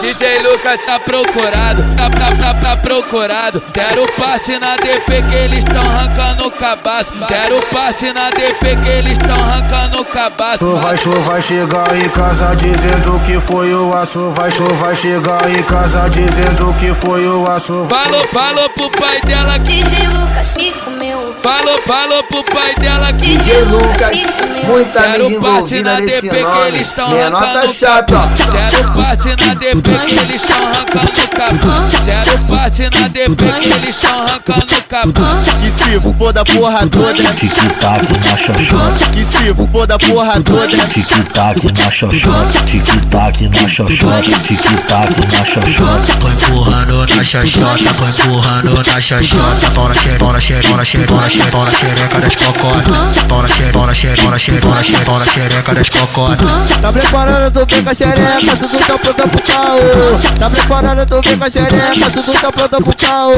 DJ Lucas tá procurado, tá pra, pra, pra procurado. Deram parte na DP que eles tão arrancando o cabaço. Deram parte na DP que eles tão arrancando o cabaço. Vai, vai chegar em casa dizendo que foi o aço. Vai, vai chegar em casa dizendo que foi o aço. Falou, falou pro pai dela. DJ Lucas me comeu. Falou, falou pro pai dela que DJ Lucas, muita Quero parte na DP que eles estão tá arrancando chato, ó. Quero parte na DP que eles estão arrancando capa. Quero parte na DP que eles estão arrancando capa. Que se for da porra toda. Tic-tac na xoxota. Que se for da porra toda. Tic-tac na xoxota. Tic-tac na xoxota. Tic-tac na xoxota. Tô empurrando na xoxota. Tô empurrando na xoxota. Na xereca, na xereca, na xereca, xereca, pau na xereca das cocotas. Pau na xereca, pau na xereca, pau na xereca, pau na xereca, pau na xereca das cocotas. Tá preparando, tu vem com a xereca, tudo tá pronto pro caô. Tá preparando, tu vem com a xereca, tudo tá pronto pro caô.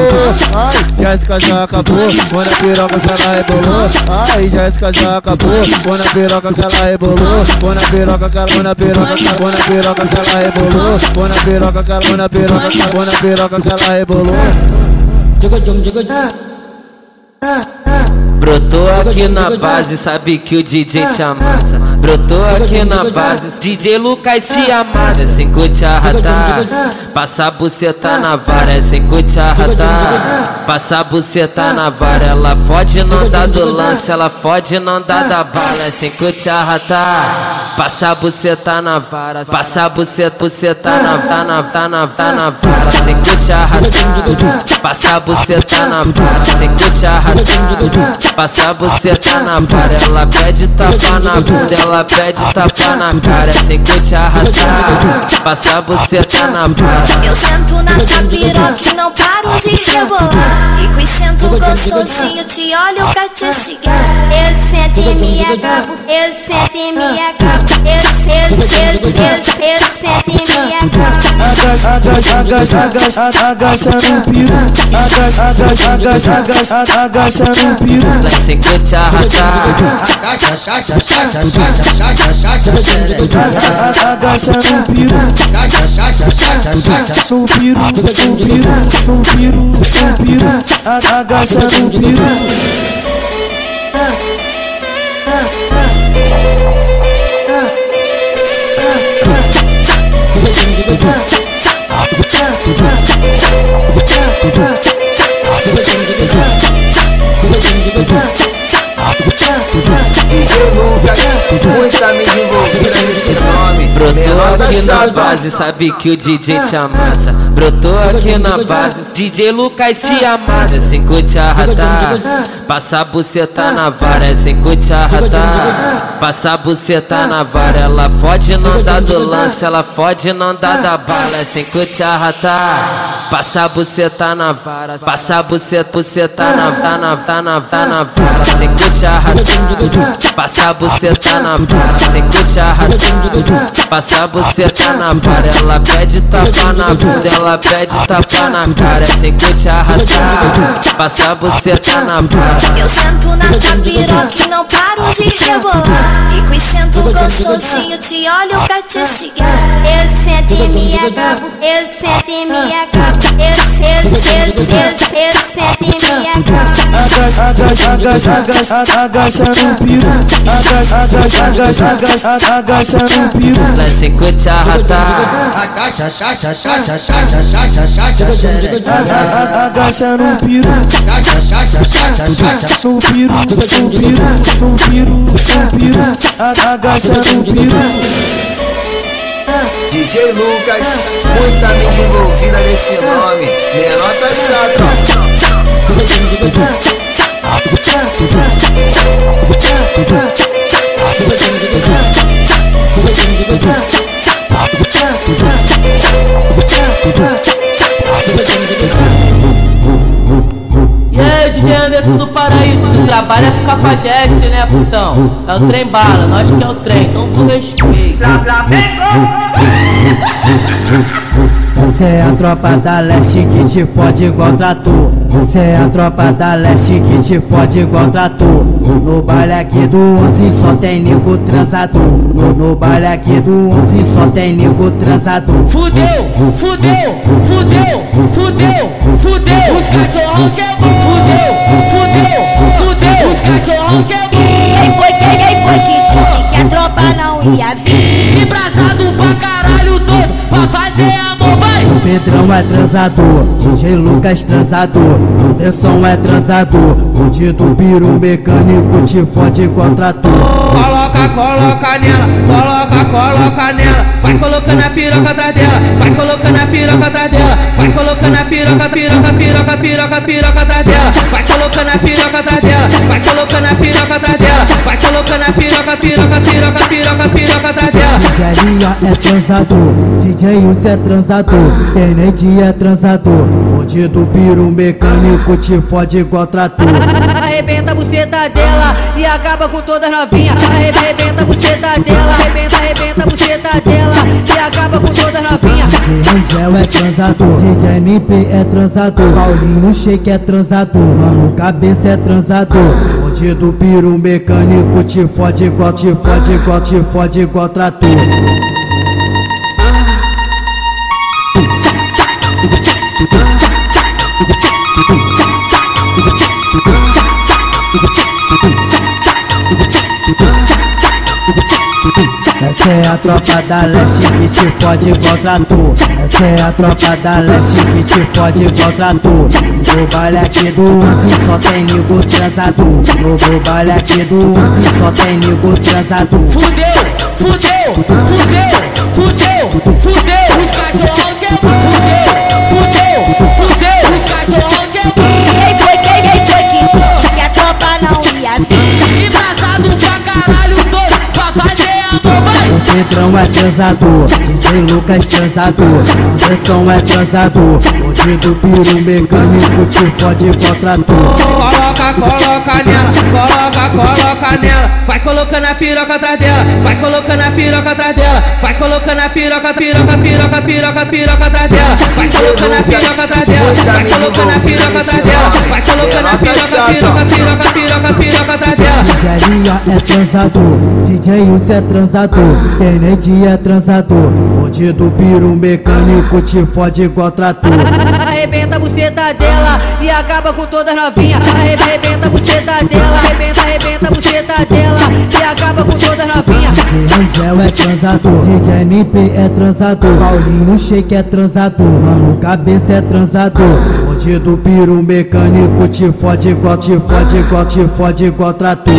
Ai, Jéssica já acabou, põe na piroca que ela rebolou. Ai, Jéssica já acabou, põe na piroca que ela rebolou. Põe na piroca que ela, põe na piroca põe na piroca que ela rebolou. Põe na piroca que ela, põe na piroca põe na piroca que ela rebolou. Brotou aqui na base, sabe que o DJ te amassa. Brotou aqui na base, DJ Lucas te amassa. É sem cucharrata, passa a buceta na vara. É sem cucharrata, passa a buceta na vara. Ela fode não dá do lance, ela fode não dá da bala. É sem cucharrata, passa a buceta na vara. Passa a buceta, buceta na, tá na, tá na, tá na vara. Sem cucharrata, passa a buceta na vara. Sem cucharrata, passa a buceta na vara. Ela pede tapa na bunda, ela pede tapa na cara. Sem cucharrata, passa a buceta na vara. Eu sento na capiroca e não paro de rebolar. E com sento gostosinho, te olho pra te chegar. Eu sento e me acabo, eu sento e me acabo. Eu, eu, eu, eu, eu sento e me acabo. Agacha, agacha, agacha, agacha, agacha no piru. Agacha, agacha, agacha, agacha, agacha no piru. Ela sem cucharrata. Agacha, agacha, agacha, agacha, agacha, agacha, agacha piru. Agacha, agacha, agacha, agacha no piru, no piru, no piru, piru. No piru. DJ Lucas, muita mídia envolvida nesse nome. Menor Brotou chato, ó. base, sabe que o DJ te amassa. Brotou aqui na base, DJ Lucas te amassa. É sem cucharrata, passa a buceta na vara. É sem cucharrata, passa a buceta na vara. Ela fode não dá do lance, ela fode não dá da bala. É sem cucharrata, passa a buceta na vara. Passa a buceta, buceta na, tá na, tá na, tá na vara. Sem cucharrata, passa a buceta na vara. Sem cucharrata, passa a buceta na vara. Ela pede tapa na bunda, ela pede tapa na cara. Sem cucharrata, passa a buceta na vara. Eu sento na capiroca e não paro de rebolar. E com sento gostosinho, te olho pra te chegar. Eu sento e me acabo, eu sento e me acabo. Eu, eu, eu, eu, eu sento e me acabo. Agacha, agacha, agacha, agacha, agacha no piru. Agacha, agacha, agacha, agacha, agacha no piru. Ela sem cucharrata. Agacha, agacha, agacha, agacha, agacha, agacha, agacha no agacha no piru, no piru, no piru. DJ Lucas, muita mídia envolvida nesse nome. Menor tá chato, E aí, DJ Anderson do Paraíso, tu trabalha pro Cafajeste, né, putão? É o trem bala, nós que é o trem, então tu respeita. Essa é a tropa da leste que te fode igual trator. Essa é a tropa da leste que te fode igual trator. No baile aqui do 11 só tem nego transador. No, no baile aqui do 11 só tem nego transador. Fudeu, fudeu, fudeu, fudeu, fudeu. Os cachorrão chegou. Fudeu, fudeu, fudeu. Os cachorrão chegou. Quem foi, quem, quem foi que disse que a tropa não ia vir? Embrasado pra caralho todo, pra fazer amor, vai. O Pedrão é transador, DJ Lucas transador, Anderson é transador, Conde do Piru mecânico te fode trator. Coloca, coloca nela, coloca, coloca nela. Vai colocando a piroca atrás dela, vai colocando a piroca atrás dela, vai colocando a piroca, piroca, piroca, piroca, piroca atrás dela, vai colocando a piroca atrás dela, vai colocando a piroca atrás dela, vai colocando a piroca, piroca, piroca, piroca, piroca atrás dela. DJ Lia é transador, DJ Hudson é transador, Kennedy é transador, Conde do Piru mecânico te fode igual trator. Arrebenta a buceta dela e acaba com todas novinhas. Arrebenta a buceta dela, arrebenta, arrebenta a buceta dela e acaba com todas novinhas. DJ Angel é transador, DJ MP é transador, Paulinho Shake é transador, Mano Cabeça é transador, Conde do Piru mecânico te fode igual, te fode igual, te fode igual trator. Essa é a tropa da leste que te fode igual trator. Essa é a tropa da leste que te fode igual trator. No baile aqui do 11 só tem nego transador. No baile aqui do 11 só tem nego transador. Fudeu, fudeu, fudeu, fudeu, fudeu. Pedrão é transador, DJ Lucas transador, Anderson é transador, Conde do Piru mecânico te fode igual trator. Coloca, coloca nela, coloca, coloca nela. Vai colocando a piroca atrás dela, vai colocando a piroca atrás dela, vai colocando a piroca, piroca, piroca, piroca, piroca atrás dela, vai colocando a piroca atrás dela, vai colocando a piroca atrás dela, vai colocando a piroca, piroca, piroca, piroca, piroca atrás dela. DJ Lia é transador, DJ Hudson é transador, Kennedy é transador, Conde do Piru mecânico te fode igual trator. Arrebenta a buceta dela e acaba com todas novinhas. Arrebenta a buceta dela, arrebenta, arrebenta a buceta dela e acaba com todas novinhas. DJ Angel é transador, DJ MP é transador, Paulinho Shake é transador, Mano Cabeça é transador, Conde do Piru mecânico te fode igual, te fode igual, te fode igual trator.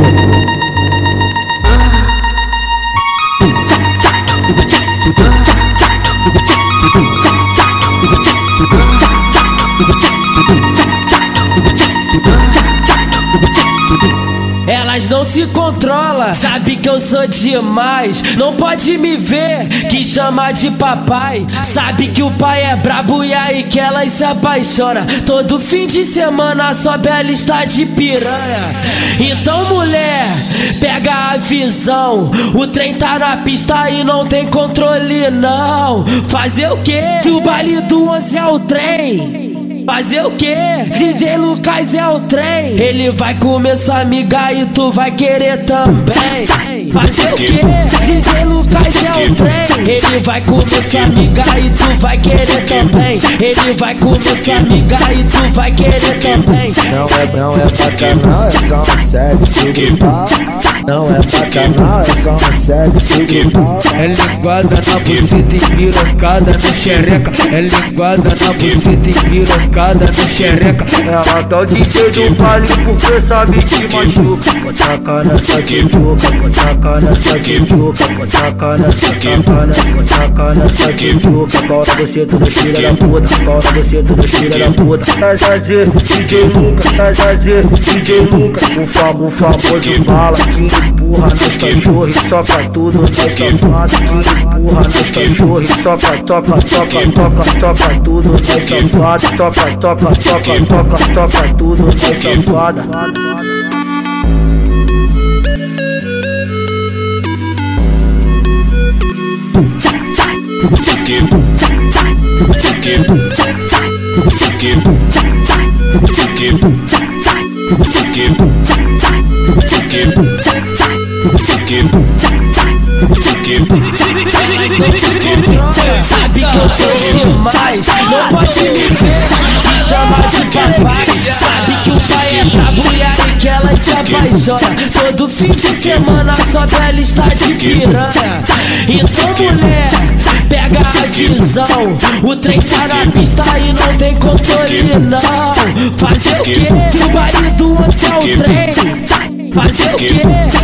Controlam, sabe que eu sou demais. Não pode me ver, que chama de papai. Sabe que o pai é brabo e aí que elas se apaixona. Todo fim de semana sobe a lista de piranha. Então, mulher, pega a visão. O trem tá na pista e não tem controle, não. Fazer o quê? Se o baile do 11 é o trem. Fazer o quê? DJ Lucas é o trem. Ele vai comer sua amiga e tu vai querer também. Fazer o quê? DJ Lucas é o trem. Ele vai comer sua amiga e tu vai querer também. Ele vai comer sua amiga e tu vai querer também. Não é, não é bacanal, é só um sexo de pau. Não é bacanal, é só um sexo de pau. É linguada na buceta e pirocada no xereca. É linguada na buceta e pirocada no xereca. Ela tá o DJ do baile porque sabe que machuca. Pode tacar nessa de boca, pode tacar nessa de boca, pode tacar nessa, tacar nessa, boca. Bora você tudo filha da puta, bora você tudo filha da puta. Tá fazer DJ Lucas, tá fazer DJ Lucas. O, famo, famoso fala que empurra nos cachorros soca tudo nas safadas. Que empurra nos soca, toca, toca, toca, toca tudo nas safadas. Toca, toca, toca, toca, toca tudo nas safadas. Sabe que eu sou demais, não pode me ver. Te chamar de papai Sabe que o pai é brabo e aí que ela se apaixona. Todo fim de semana sobe a lista de piranha. Então mulher, pega a visão. O trem tá na pista e não tem controle não. Fazer o? Que o marido ansia o trem Fazer o quê?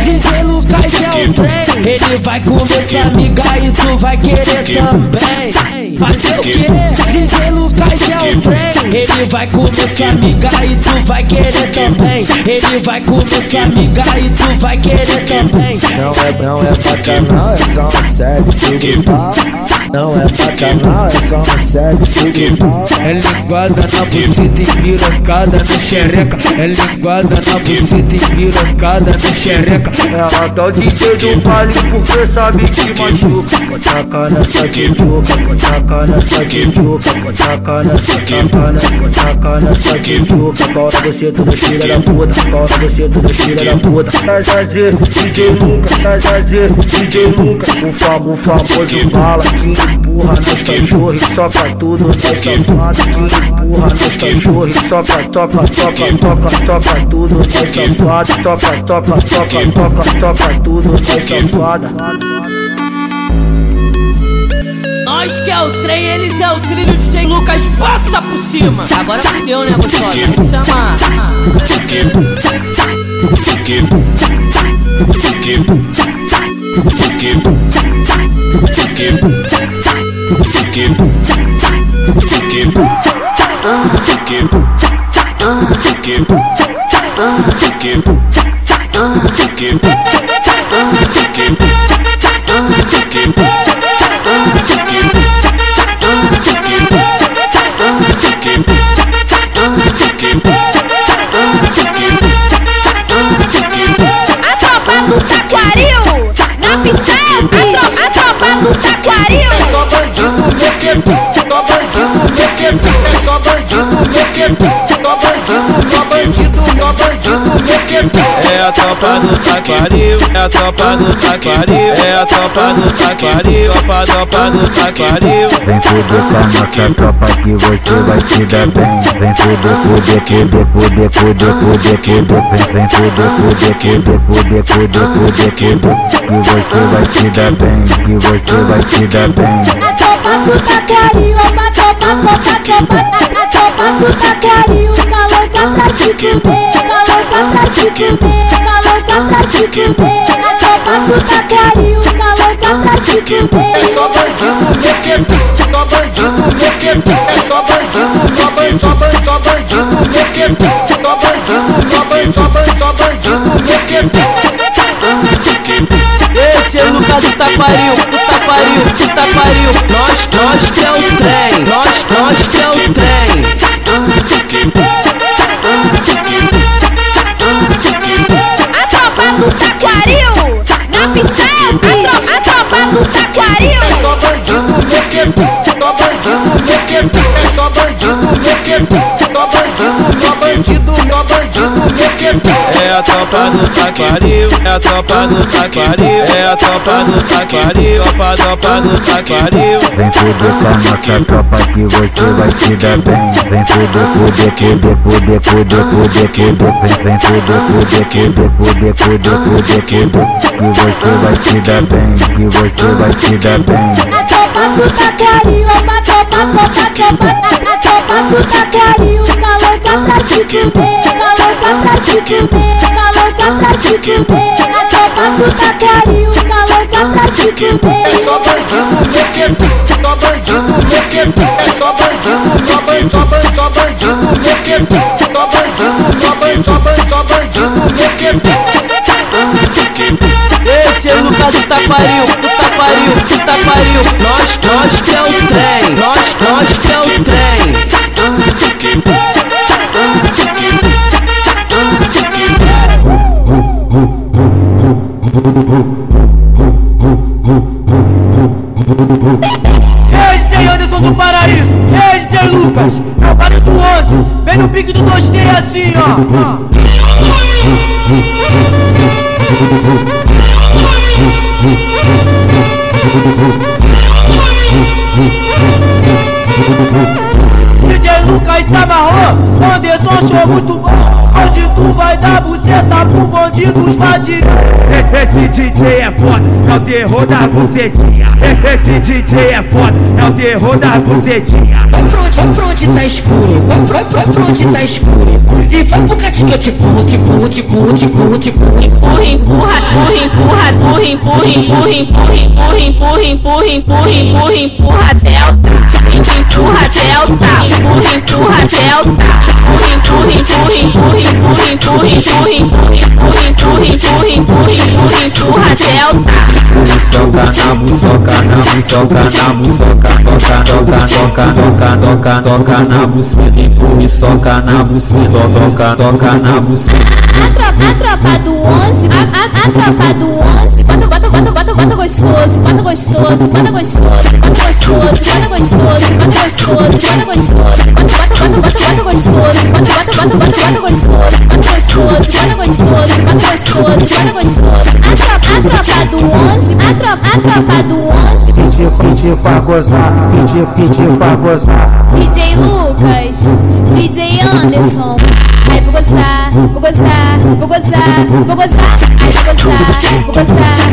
DJ Lucas é o trem Ele vai começar a amiga e tu vai querer também Fazer o quê? DJ Lucas é o trem Ele vai começar a amiga e tu vai querer também Ele vai começar a amiga e tu vai querer também Não é, não é bacanal, é só um sexo de pau Não é bacanal, é só um sexo de pau É linguada na buceta e pirocada na xereca. É linguada na buceta e pirocada na xereca. Ela tá o DJ do baile porque sabe que machuca. Pode tacar nessa tituca, pode tacar nessa tituca Pode tacar nessa, nessa, pode tacar nessa tituca Bora você tudo filha da puta, bora você tudo filha da puta. Tá fazer DJ Lucas, tá fazer DJ Lucas O famo, famoso fala que empurra nos cachorros Soca tudo safadas Que empurra Soca, toca, toca, toca, toca tudo nas safadas Toca, toca, toca, toca, toca tudo nas safadas Nós que é o trem, eles é o trilho, DJ Lucas passa por cima. Agora fudeu, né, gostosa? Tem que chamar. A bandido só bandido mequetu, só É a tropa do taquaril, é a tropa do taquaril É a tropa do taquaril, tropa, tropa do taquaril Vem fuder com a nossa tropa que você vai se dar bem Vem fuder, fuder, fuder, fuder, fuder, fuder, fuder Vem, vem fuder, fuder, fuder, fuder, fuder, fuder, fuder Que você vai se dar bem, que você vai se dar bem A tropa do taquaril é uma tropa, tropa, tropa A tropa do taquaril tá louca pra te comer Tá louca pra te comer, tá louca pra te comer A tropa do taquaril tá louca pra te comer É só bandido mequetu, só bandido mequetu. É só bandido, só bandido, só bandido, só bandido mequetu. Só bandido, só bandido, só bandido, só bandido mequetu. Esse é o Lucas do Taquaril, do Taquaril, do Taquaril Nós, nós que é o trem, nós, nós que é o trem Taquaril, na é bicho. A tropa do Taquaril. É só bandido mequetu, só bandido mequetu. É só bandido mequetu, só bandido. É a tropa do taquaril, é a tropa do taquaril É a tropa do taquaril, tropa, tropa do taquaril Vem fuder com a nossa tropa que você vai se dar bem Vem fuder, fuder, fuder, fuder, fuder, fuder, fuder Vem, vem fuder, fuder, fuder, fuder, fuder, fuder, fuder Que você vai se dar bem, que você vai se dar bem A tropa do taquaril é uma tropa, tropa, tropa A tropa do taquaril tá louca pra te comer Tá louca pra te comer, tá louca pra te comer A tropa do taquaril tá louca pra te comer É só bandido mequetu, só bandido mequetu. É só bandido, só bandido, só bandido, só bandido mequetu. Só bandido, só bandido, só bandido, só bandido mequetu. Esse é o Lucas do Taquaril, do Taquaril, do Taquaril Nós, nós que é o trem, nós, nós que é o trem Ei, DJ Anderson do Paraíso! Ei, DJ Lucas! Trabalho do 11! Vem no pique do gostei assim, ó. Lucas se amarrou, Anderson achou muito bom. Hoje tu vai dar buceta pro bonde dos vadios. Esse, esse DJ é foda, é o terror da bucetinha. Esse, esse DJ é foda, é o terror da bucetinha. Pra onde, tá escuro, pra onde tá escuro. E vai pro cantinho que eu te empurro, te empurro, te empurro, te empurro, te empurro. Empurra, empurra, empurra, empurra, empurra, empurra, empurra, empurra, empurra, empurra, empurra, empurra, empurra, delta. Empurra, delta. Empurra, empurra, delta. Empurra, empurra, empurra, empurra, empurra, empurra, empurra, empurra, empurra, empurra, empurra, delta. Soca na buçoca, na buçoca, na buçoca Toca, toca, toca, toca, toca, toca na buceta Empurra e soca na buceta Toca, toca na buceta A tropa, a tropa do 11, a, a, a tropa do 11. Bota, bota, bota, bota, bota gostoso, bota gostoso, bota gostoso, bota gostoso, bota gostoso, bota gostoso, bota gostoso. Bota, bota, bota, bota, bota gostoso, bota, bota, bota, bota, bota gostoso, bota gostoso, bota gostoso, bota gostoso, bota gostoso. A tropa, a tropa do 11, a tropa, a tropa do 11. Pedi, pedi, vai gozar, pedi, pedi, vai gozar. DJ Lucas, DJ Anderson. Ai, vou gozar, vou gozar, vou gozar, vou gozar. Ai, vou gozar, vou gozar,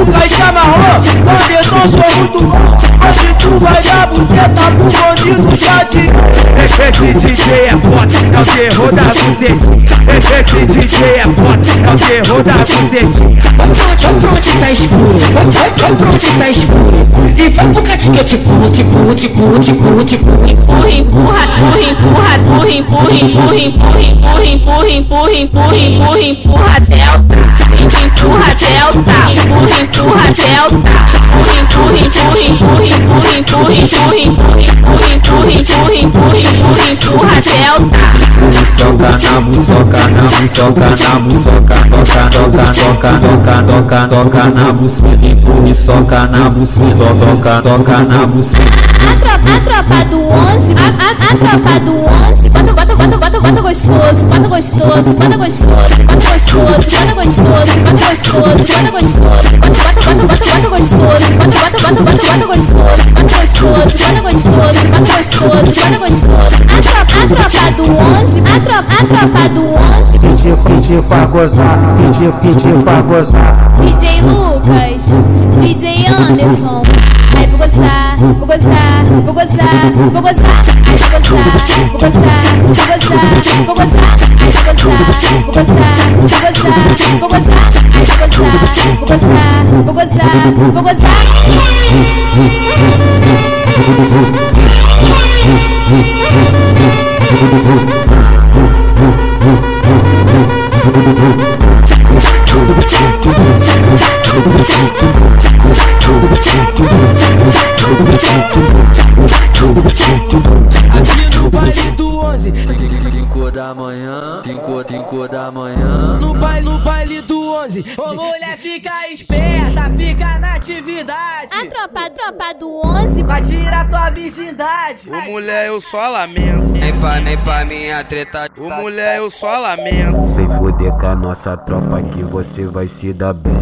vou gozar. Ai, vou gozar, vou gozar, vou gozar, vou gozar. Ai, vou gozar, vou gozar, vou gozar, vou gozar. DJ Lucas se amarrou, Anderson achou muito bom. Hoje tu vai dar buceta pro bonde dos vadios. Esse, DJ é foda, é o terror da bucetinha. Esse, esse DJ é foda, é o terror da bucetinha. Vai pra onde, vai pra onde tá escuro, vai, vai, vai pra onde tá escuro. E vai pro cantinho que eu te empurro, te empurro, te empurro, te empurro, te empurro. Empurra, empurra, empurra, empurra, empurra, empurra, empurra, empurra, empurra, empurra, empurra, empurra, empurra, delta. Empurra, delta. Empurra, empurra, delta. Empurra, empurra, empurra, empurra, empurra, empurra, empurra, empurra, empurra, empurra, empurra, empurra, empurra, delta. Soca na buçoca, na buçoca, na buçoca Toca, toca, toca, toca, toca, toca na buceta Empurra e soca na buceta Toca, toca na buceta A tropa, a tropa do 11, a, a, a tropa do 11. Bota, bota, bota, bota, bota gostoso, bota gostoso, bota gostoso, bota gostoso, bota gostoso, gostoso, bota gostoso. Bota, bota, bota, bota, bota gostoso, bota, bota, bota, bota, bota gostoso, bota gostoso, bota gostoso, bota gostoso, bota gostoso. A tropa, a tropa do 11, a tropa, a tropa do 11. Pedi, pedi, gozar, pedi, pedi, gozar. DJ Lucas, DJ Anderson. gostar, vou gostar, vou gostar, vou gostar, ai vou gostar, vou gostar, vou gostar, vou gostar, ai vou gostar, vou gostar, vou gostar, vou gostar, ai vou gostar, vou gostar, vou gostar, vou gostar. Thank you. No baile do 11, 5 da manhã, 5, 5 da manhã no baile, no baile do 11. Ô mulher, fica esperta, fica na atividade. A tropa, a tropa do 11. Vai tirar tua virgindade. Ô mulher, eu só lamento. Nem pra, nem pra minha treta. Ô mulher, eu só lamento. Vem foder com a nossa tropa que você vai se dar bem.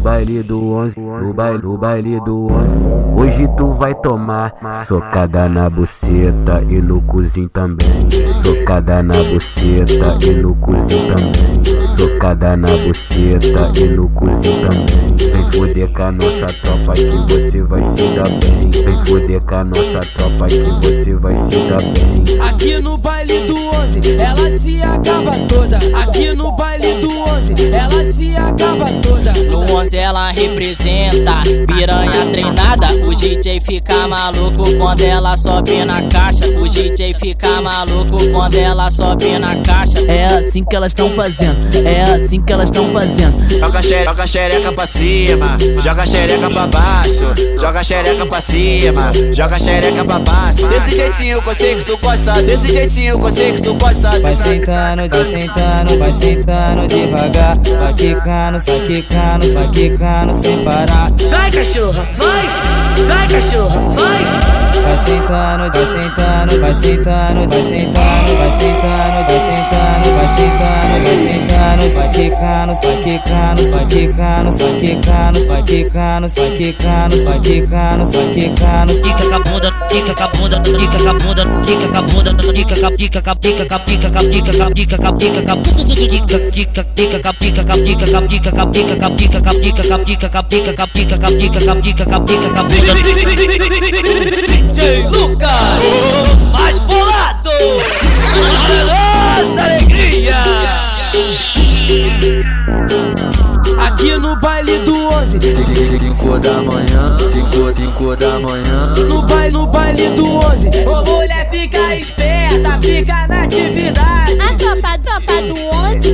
No baile do 11, no baile, no baile do 11. Hoje tu vai tomar socada na buceta e no cozinho também. Socada na buceta e no cozinho também. Socada na buceta e no cozinho também. Vem foder com a nossa tropa que você vai se dar bem. Vem foder com a nossa tropa que você vai se dar bem. Aqui no baile do 11, 11, ela se acaba toda. Aqui no baile do 11, ela se acaba toda. No 11 ela representa piranha treinada. O DJ fica maluco quando ela sobe na caixa. O DJ fica maluco quando ela sobe na caixa. É assim que elas estão fazendo, é assim que elas estão fazendo. Joga xereca, joga xereca pra cima, joga xereca pra baixo, joga xereca pra cima, joga xereca pra baixo. Desse jeitinho eu sei que tu gosta, desse jeitinho eu sei que tu gosta. Vai sentando, vai sentando, vai sentando devagar. Vai quicando, vai quicando, vai quicando sem parar. Vai cachorra, vai, vai cachorra, vai. Vai sentando, vai sentando, vai sentando, vai sentando, vai sentando, vai sentando, vai sentando, vai sentando, vai quicando, vai quicando, vai quicando, vai quicando, vai quicando, vai quicando, vai quicando, vai quicando. Quica com a bunda, quica com a bunda, quica com a bunda, quica com a bunda, quica com a quica com a quica com a quica com a quica com a quica com a quica com a quica quica com a quica com a quica com a quica com a quica com a quica com a quica com a quica com a quica com a quica com a com a com a com a bunda. DJ Lucas, mais bolado. Nossa alegria. Aqui no baile do 11, 5 da manhã, 5, 5 da manhã. no baile, no baile do 11. Ô mulher, fica esperta, fica na atividade. A tropa, a tropa do 11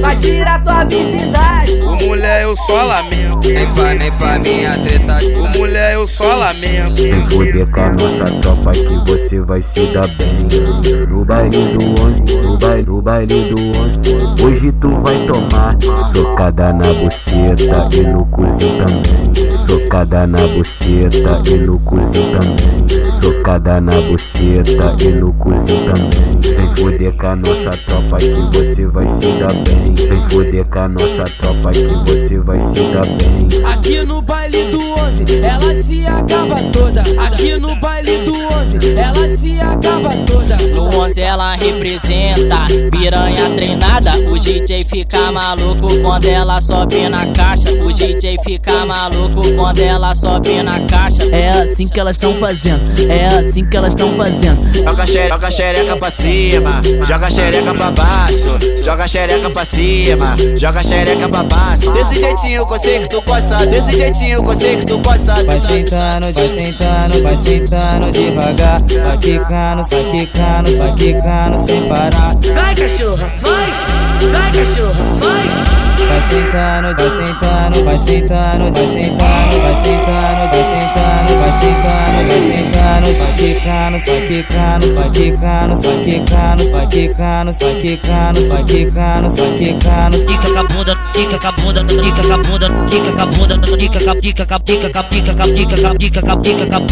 Vai tirar tua virgindade. Ô mulher, eu só lamento. Nem pra, nem pra minha treta. Ô mulher, eu só lamento. Vem foder com a nossa tropa que você vai se dar bem No baile do 11, no baile, no baile do 11 Hoje tu vai tomar socada na buceta e no cozinho também Socada na buceta e no cozinho também Socada na buceta e no cozinho também Vem foder com a nossa tropa que você vai se dar bem Vem foder com a nossa tropa que você vai se dar bem Aqui no baile do 11, ela se acaba toda. Aqui no baile do 11, ela se acaba toda. No 11 ela representa piranha treinada. O DJ fica maluco quando ela sobe na caixa. O DJ fica maluco quando ela sobe na caixa. É assim que elas estão fazendo, é assim que elas estão fazendo. Joga xereca, joga xereca pra cima, joga xereca pra baixo, joga xereca pra cima, joga xereca pra baixo. Desse jeitinho que eu sei que tu gosta, desse jeitinho que eu sei que tu gosta. Vai sentando, vai sentando, vai sentando devagar. Vai quicando, vai quicando, vai quicando sem parar. Vai cachorra, vai, vai cachorra, vai. Vai sentando, vai sentando, vai sentando, vai sentando, vai sentando, vai sentando, vai sentando, vai sentando, vai quicando, vai quicando, vai quicando, vai quicando, vai quicando, vai quicando, vai quicando, vai quicando. Quica com a bunda, quica com a bunda, quica com a bunda, quica com a bunda, quica com a quica com a quica com a quica com a quica com a quica com a quica com a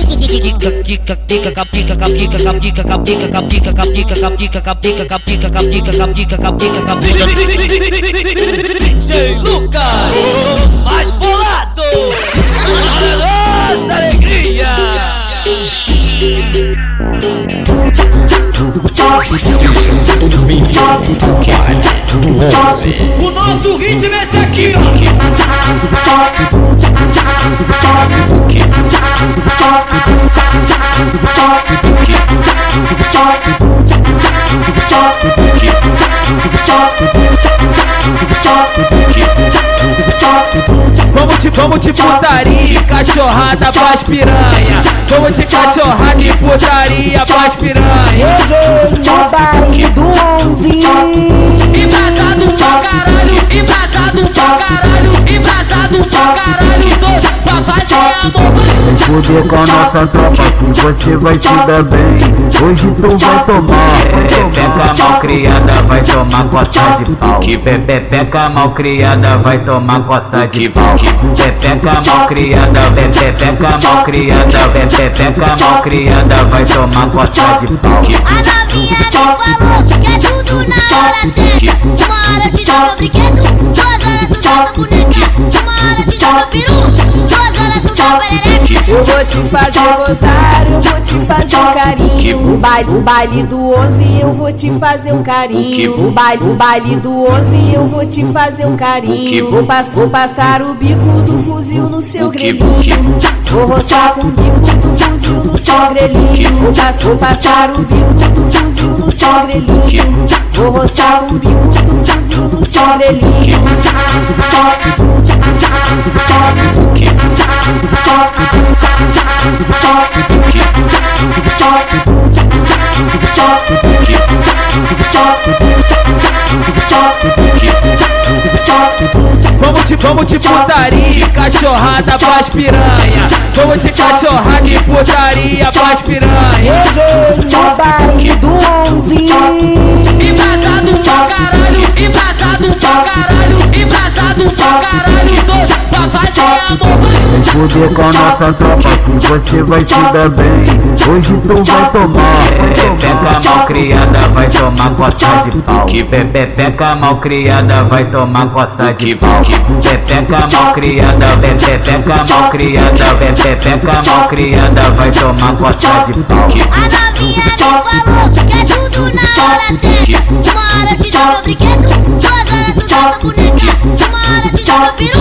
quica quica com a quica com a quica com a quica com a quica com a quica com a quica com a quica com a quica com a quica com a quica com a quica com a quica com a bunda. DJ Lucas, mais bolado. Nossa alegria. Sejam todos bem-vindos ao baile do 11 O nosso ritmo é esse aqui. Vamos de, vamos de putaria, cachorrada pras piranha. Vamos de cachorrada e putaria pras piranha. No baile do 11 Embrasado pra caralho, embrasado pra caralho, embrasado pra caralho, todos pra fazer amor. Vem foder com a nossa tropa que você vai se dar bem. Hoje tu vai tomar Pepeca mal criada vai tomar coça de pau. Pepeca mal criada vai tomar coça de pau. Pepeca mal criada, pepeca mal criada Pepeca mal criada vai tomar coça de pau. A novinha me falou que é tudo na hora certa Uma hora te meu brinquedo Duas horas tu meu boneca Uma hora te meu peru Duas horas tu o perereca Eu vou te fazer gozar, eu vou te fazer um carinho. O baile, o baile do 11 eu vou te fazer um carinho. O baile, o baile do 11 eu vou te fazer um carinho. Vou, pass, vou passar o bico do fuzil no seu grelhinho. Vou roçar com o bico do fuzil no seu grelhinho. Vou, pass, vou passar o bico do fuzil no seu grelhinho. Vou o do seu. Vamos de, vamos de putaria, cachorrada pras piranha. Vamos de cachorrada e putaria pras piranha. Cheguei no baile do 11. Embrasado pra caralho, embrasado pra caralho, embrasado pra caralho. Tô pra fazer amor. Fuder com a nossa tropa que você vai se dar bem Hoje tu vai tomar Pepeca mal criada vai tomar coça de pau. Pepeca mal criada vai tomar coça de pau. Pepeca mal criada, pepeca mal criada, pepeca mal criada vai tomar coça de pau. A novinha me falou que é tudo na hora certa. Uma hora te dá meu duas horas tu dá tua boneca. Uma hora te peru,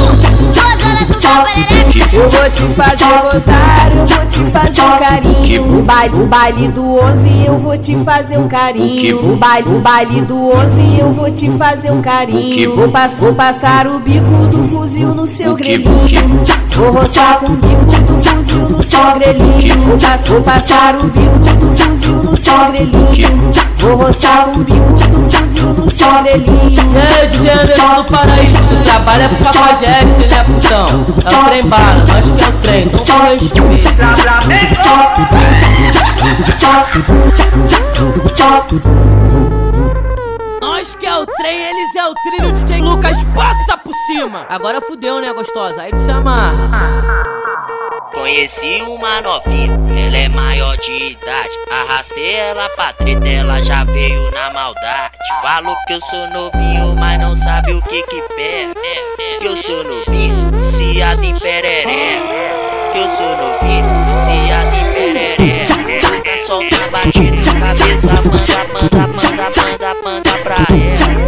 perereca. Eu vou te fazer gozar, eu vou te fazer um carinho. O baile, o baile do 11 eu vou te fazer um carinho. O baile, o baile do 11 eu vou te fazer um carinho. Vou, pass, vou passar o bico do fuzil no seu grelhinho. Vou roçar com o bico do fuzil no seu grelhinho. Vou, pass, vou passar o bico do fuzil no seu grelhinho. Vou roçar com o bico do fuzil no seu grelhinho. DJ Anderson do Paraíso, tu trabalha pro Capageste, né, putão? É o trem bala, nós que é o trem, não com respeito. Nós que é o trem, eles é o trilho, DJ Lucas passa por cima. Agora fudeu, né, gostosa? Aí tu se amarra. Conheci uma novinha, ela é maior de idade. Arrastei ela pra treta, ela já veio na maldade. Falou que eu sou novinho, mas não sabe o que que pega. Que eu sou novinho, viciado em perereca. Que eu sou novinho, viciado em perereca. Nunca solta a batida, cabeça manda, manda, manda, manda, manda pra ela.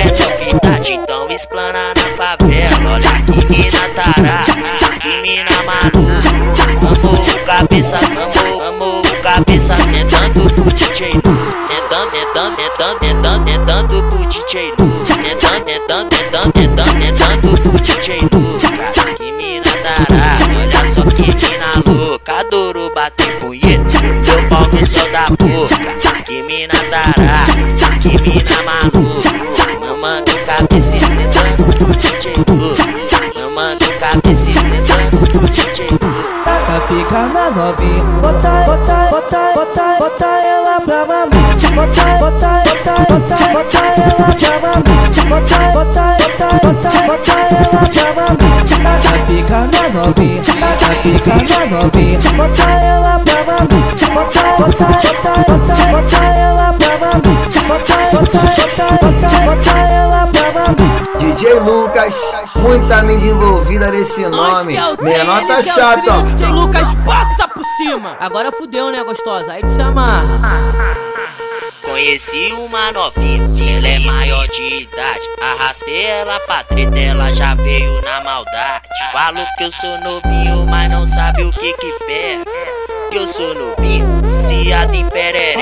É novidade, então explana na favela. Olha que mina tarada, que mina maluca. O cabeça o cabeça sentando pro DJ. Tentando, tentando, tentando, tentando, tentando pro DJ. Tentando, tentando, tentando, tentando, tentando pro DJ Lu. Que mina tarada, olha só que mina louca. Adoro bater punheta, meu pau no céu da boca. Que mina tarada, que mina maluca. Mamando cabeça e sentando pro DJ Taca pica na novinha, bota, bota, bota, bota, bota ela pra mamar. Bota, bota, bota, bota, bota ela pra mamar. Bota, bota, bota, bota, bota ela pra mamar. Taca pica na novinha, taca pica na novinha, bota ela pra mamar. Bota, bota, bota, bota, bota ela pra mamar. Bota, bota, bota, bota, Lucas, muita mídia envolvida nesse nome. Menor tá chato, ó. DJ Lucas passa por cima. Agora fudeu, né, gostosa? Aí tu se amarra. Conheci uma novinha, ela é maior de idade. Arrastei ela pra treta, ela já veio na maldade. Falou que eu sou novinho, mas não sabe o que que pega. Que eu sou novinho, viciado em perereca.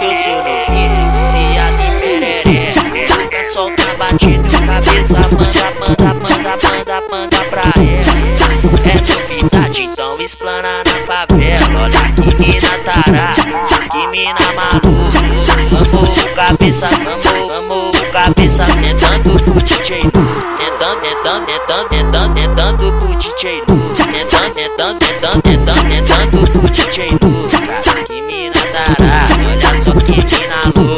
Que eu sou novinho, viciado em perereca. Nunca solta cabeça manda, manda, manda, manda, pra ela. É novidade, então explana na favela. Olha que mina tarada, que mina maluca. Amor, cabeça amor, o cabeça sentando pro DJ. Tentando, tentando, tentando, tentando, tentando pro DJ. Tentando, tentando, tentando, tentando, tentando pro DJ. Que mina tarada, olha só que mina louca.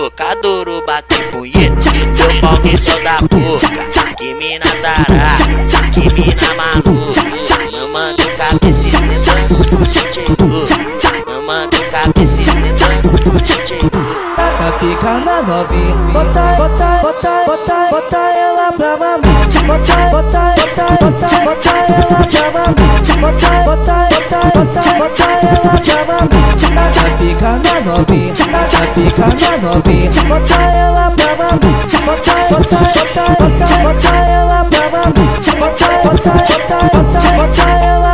No céu da boca. Que mina tarada, que mina maluca. Mamando cabeça e sentando pro DJ Lu. Mamando cabeça e sentando DJ Lu. Taca pica na novinha, bota, bota, bota, bota, bota ela pra mamar. Bota, bota, bota, bota, bota ela pra mamar. Pica minha novinha, taca pica minha novinha. Bota ela pra mamar, bota, bota, bota, bota, bota ela pra mamar, bota, bota, bota, bota, bota ela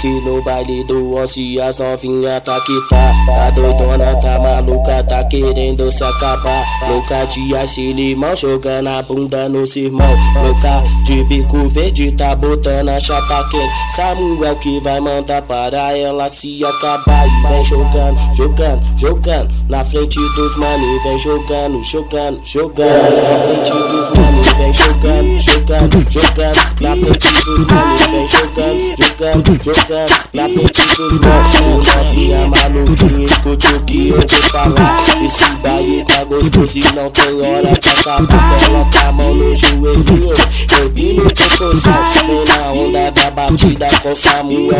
Aqui no baile do Ossi as novinha tá que tá. A doidona tá maluca, tá querendo se acabar. Louca de ice limão, jogando a bunda no irmão. Louca de bico verde, tá botando a chapa quente. Samuel que vai mandar para ela se acabar. E vem jogando, jogando, jogando. Na frente dos mano e vem jogando, jogando, jogando. Na frente dos mano e vem jogando, jogando, jogando. Na frente dos mano e vem jogando, jogando, jogando na frente dos Novinha maluquinha, escute o que eu vou falar Esse baile tá gostoso e não tem hora pra Coloca a mão no joelhinho, erguindo o proporção Vem na onda da batida com O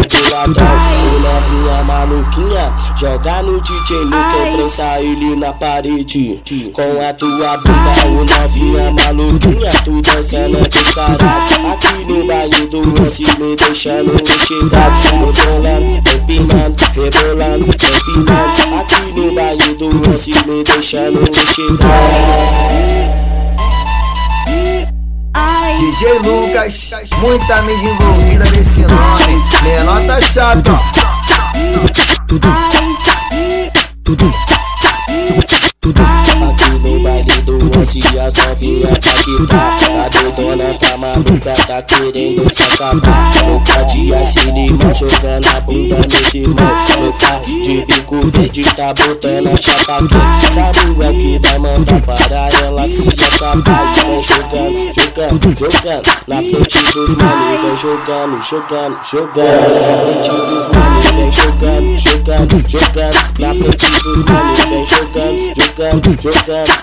novinha maluquinha, joga no DJ Luke Prensa ele na parede Com a tua bunda, o novinha maluquinha Tu dançando do caralho Aqui no baile do lance me deixando chegar Rebolando, empinando, rebolando, empinando Aqui no baile do lance me deixando chegar DJ Lucas, muita mídia envolvida nesse nome. Menor tá chato. Aqui no baile do Onze as novinha tá que tá A doidona tá maluca, tá querendo se acabar Louca de limão, jogando a bunda nos irmãos Louca de bico verde, tá botando a chapa. quente Samuel que vai mandar para ela se acabar vem jogando, jogando, jogando. Na frente dos mano, vem jogando, jogando, jogando. Na frente dos mano, vem jogando, jogando, jogando. Na frente dos mano, vem jogando, jogando, jogando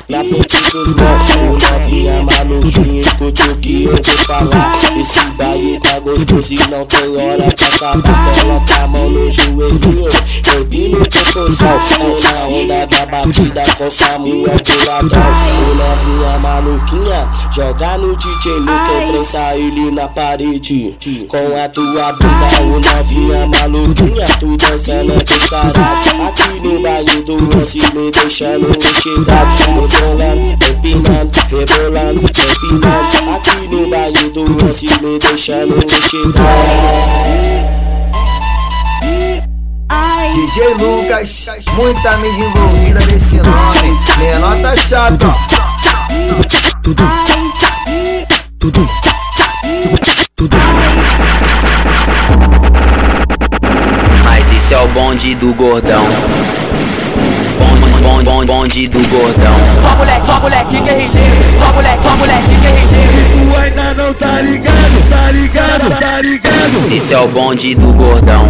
Na frente dos o novinha maluquinha Escute o que eu vou falar. Esse baile tá gostoso e não tem hora pra acabar. Coloca a mão no joelhinho, erguindo o na onda da batida com Samuel O novinha maluquinha, joga no DJ Luke Prensa ele na parede Com a tua bunda, o novinha maluquinha Tu dançando do caralho Aqui no baile do lance me deixando chegar Rebolando, empinando, rebolando, empinando Aqui no baile do lance me deixando chegar DJ Lucas, muita mídia envolvida nesse nome. Menor tá chato. Mas isso é o bonde do gordão. Bonde, bonde, bonde, bonde do gordão. Só moleque, só moleque guerrilheiro. Só moleque, só moleque guerrilheiro. Tu ainda não tá ligado, tá ligado, tá ligado. Isso é o bonde do gordão.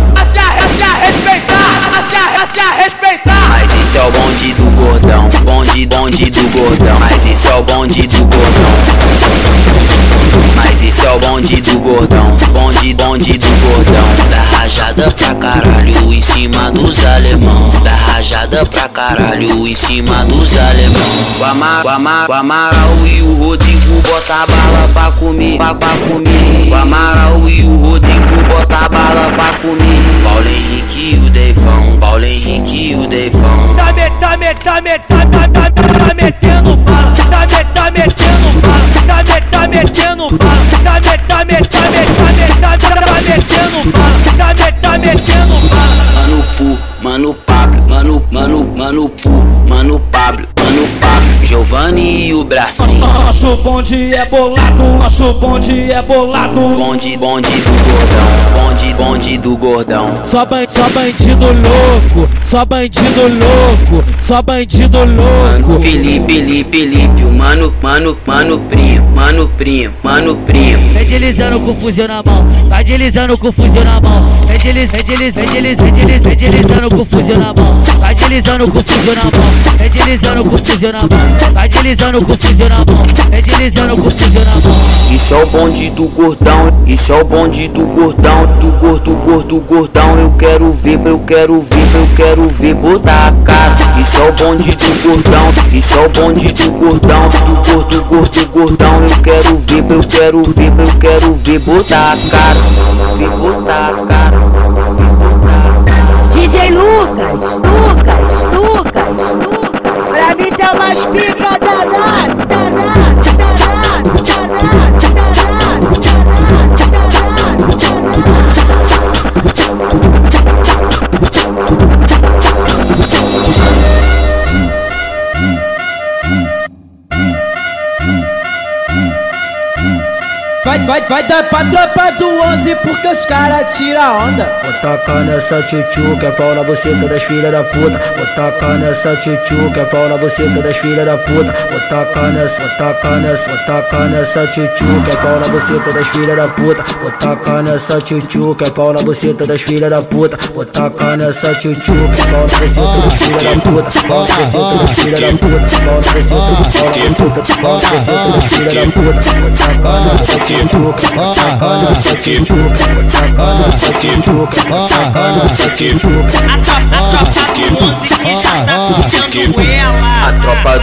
Mas isso é o bonde do gordão. Bonde, bonde do gordão. Mas isso é o bonde do gordão. Mas isso é o bonde do gordão. Bonde, bonde do gordão. Da rajada pra caralho em cima dos alemão. Da rajada pra caralho em cima dos alemão. O, Amar, o, Amar, o Amaral e o Rodrigo bota bala pra comer, pra, pra comer. O Amaral e o Rodrigo bota bala pra comer. Paulo Henrique e o Deifão. Paulo Henrique e o Deifão. Tá, me, tá, me, tá, me, tá, tá, tá, tá metendo bala. Tá, tá metendo bala. Tá, tá metendo bala. Tá, me, tá, me, tá, me, tá, me, tá, metendo bala. Tá, me, tá metendo bala. Mano Pablo, Mano, Mano, Mano Pu, Mano Pablo, Mano Pablo, Giovanni e o Bracinho. Nosso bonde é bolado, nosso bonde é bolado. Bonde, bonde do gordão, bonde, bonde do gordão. Só, ban só bandido louco, só bandido louco, só bandido louco. Mano Felipe, Felipe, Felipe, o mano, mano, mano primo, mano primo, mano primo. Vem deslizando com o fuzil na mão, vai deslizando com o fuzil na mão. Vem vem deslizando com o na mão. Vai deslizando com na mão, vem deslizando com na mão. Vai deslizando com na mão, vem deslizando com na mão. Isso é o bonde do gordão, isso é o bonde do gordão, do gordo, gordo, gordão. Eu quero ver, eu quero ver, eu quero ver botar a cara. Isso é o bonde do gordão, isso é o bonde do gordão, do gordo, gordo, gordão. Eu quero ver, eu quero ver, eu quero ver, botar a cara, ver botar a cara. DJ Lucas, Lucas, Lucas, Lucas. Pra mim tem umas pica danada, danada, Vai, vai, vai dar pra tropa do 11 porque os caras tiram onda. Vou tacar nessa tchutchu que é pau na buceta das filhas da puta. Vou tacar nessa tchutchu que é pau na buceta das filhas da puta. Vou tacar nessa, vou tacar nessa, vou tacar nessa tchutchu que é pau na buceta das filhas da puta. Vou tacar nessa tchutchu que é pau na buceta das filhas da puta. Vou tacar nessa tchutchu que é pau na buceta das filhas da puta. Pau na buceta das filhas da puta. Pau na buceta, pau na buceta, pau na buceta das filhas da puta. Vou tacar nessa tchutchu nessa tchutchu A tropa 11 que já tá curtindo ela.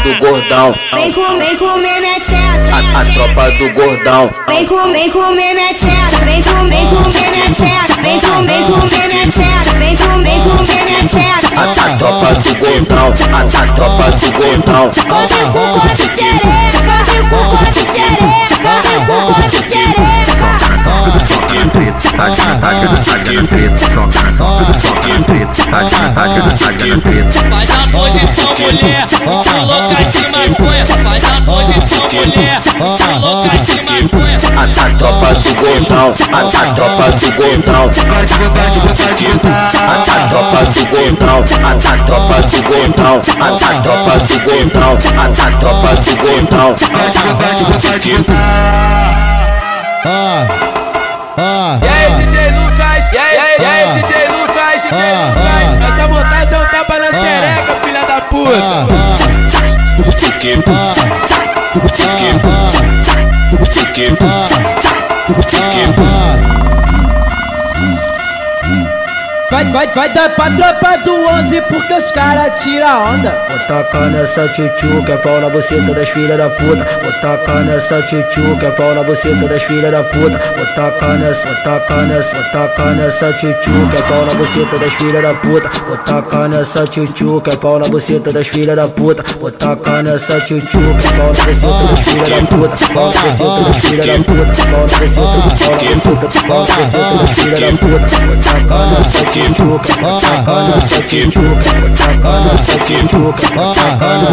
Do gordão, Vem comer, comer minha tcheca. a, a tropa do gordão. Vem comer, comer minha tcheca. Vem comer, comer minha tcheca. Vem comer, comer minha tcheca. Vem comer, comer minha tcheca. A, a tropa do gordão, a, a tropa do gordão. Come com cor de xereca, come com cor de xereca, come com cor de xereca. Faz a posição mulher, tá louca de maconha. Faz a posição mulher, tá louca de maconha. A, a tropa do gordão, a, a tropa do gordão. A, a tropa do gordão, a, tropa do gordão. A, tropa do gordão, a, tropa do gordão. E aí, DJ Lucas? E aí, e aí, DJ Lucas? DJ Lucas? Essa vontade é um tapa na xereca, filha da puta. Vai, vai, vai dar pra tropa do 11 porque os caras tiram onda. Vou tacar nessa tchutchu que é pau na buceta das filhas da puta. Vou tacar nessa tchutchu que é pau na buceta das filhas da puta. Vou tacar nessa, vou tacar nessa, vou tacar nessa tchutchu que é pau na buceta das filhas da puta. Vou tacar nessa tchutchu que é pau na buceta das filhas da puta. Vou tacar nessa tchutchu que é pau na buceta das filhas da puta. Pau na buceta das filhas da puta. Pau na buceta, pau na buceta, pau na buceta das filhas da puta. Vou tacar nessa tchutchu A tropa do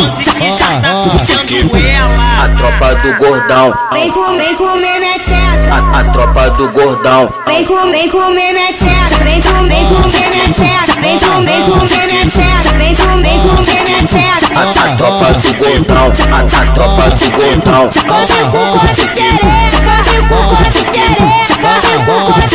11 que já curtindo ela. A tropa do gordão, Vem comer, comer minha tcheca. a, a tropa do gordão. Vem comer, comer minha tcheca. Vem comer, comer minha tcheca. Vem comer, comer minha tcheca. Vem comer, comer minha A, tcheca. a tropa do gordão, a, a tropa do gordão. Come com cor de xereca, come com cor de xereca, come com cor de xereca.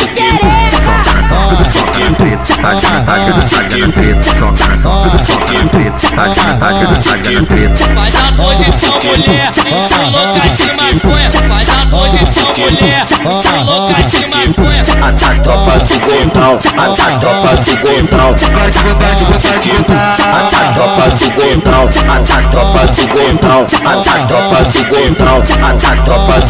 Faz a posição mulher, tá louca de maconha. Faz a posição mulher, tá louca de maconha. A, a tropa do gordão, a, a tropa do gordão. A, tropa do gordão, a, tropa do gordão. A, tropa do gordão, a, a tropa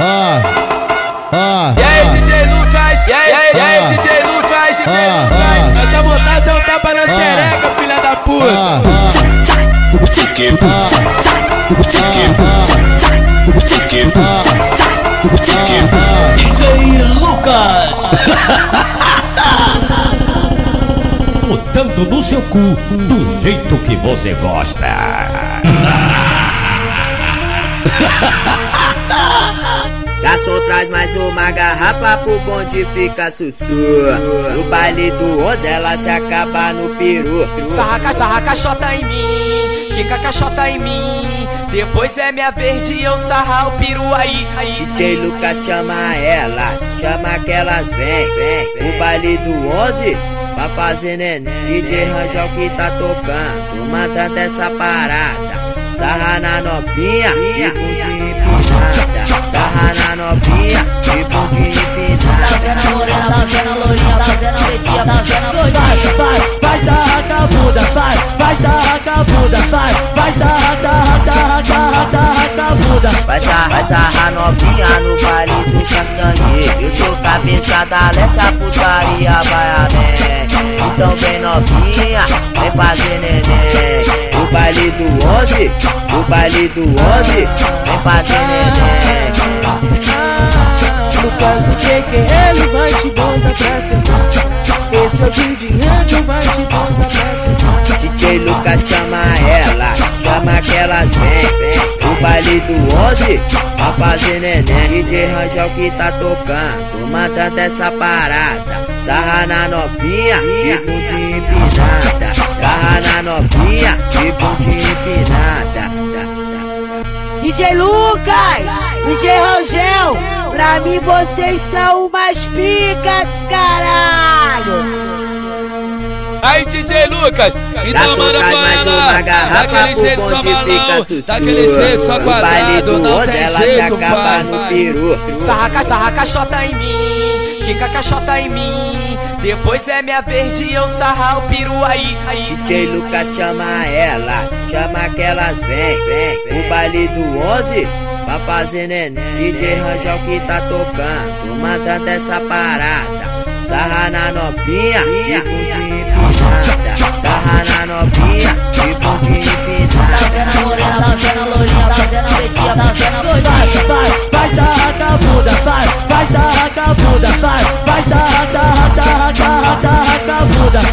do gordão. E aí, DJ Lucas? E aí, e aí, DJ Lucas? DJ Lucas? Essa vontade é um tapa na xereca, filha da puta. DJ Lucas. Botando no seu cu do jeito que você gosta. [laughs] Garçom traz mais uma garrafa pro bonde fica sussu No baile do 11 ela se acaba no peru Sarraca, sarra caixota em mim, quica caixota em mim. Depois é minha vez de eu sarrar o peru aí. aí. DJ Lucas chama elas, chama que elas vem, vem O baile do 11 pra fazer neném DJ Ranjão que tá tocando, mandando essa parada Sarra na novinha, de bundinha sarrada, sarra na novinha, de bundinha empinada. Tá vendo a morena, tá vendo a lourinha, tá vendo a pretinha, tá vendo a loirinha. Vai, vai, vai sarrar a bunda, vai. Bunda. Vai sarrar, sarrar novinha no baile do castanhe Eu sou cabeça da leste, putaria vai além Então vem novinha, vem fazer neném. O baile do 11, o baile do 11 Vem fazer neném Lucas do que ele vai te botar pra sentar Esse é o DJ Randy, vai te botar pra sentar DJ Lucas chama ela, chama que elas vem, vem. O baile do 11, pra fazer neném. DJ Rangel que tá tocando, mandando essa parada. Sarra na novinha, de bundinha empinada. Sarra na novinha, de bundinha empinada. DJ Lucas, DJ Rangel, pra mim vocês são umas pica, caralho. Aí, DJ Lucas, então manda pra ela. Daquele jeito só balão, daquele jeito só quadrado, não tem jeito, pai. Sarraca, sarraca, chota em mim, fica caixota em mim. Depois é minha vez de eu sarrar o peru aí, aí. DJ Lucas chama ela, chama que elas vem, vem. O baile do 11, pra fazer neném. DJ Rangel que tá tocando, mandando essa parada. Sarra na novinha, de bundinha empinada. Sarra na novinha, de bundinha empinada. Tá vendo lourinha, tá vendo pretinha, tá vendo. Vai, vai, sarra com a vai, vai, sarra com a vai, vai, sarra.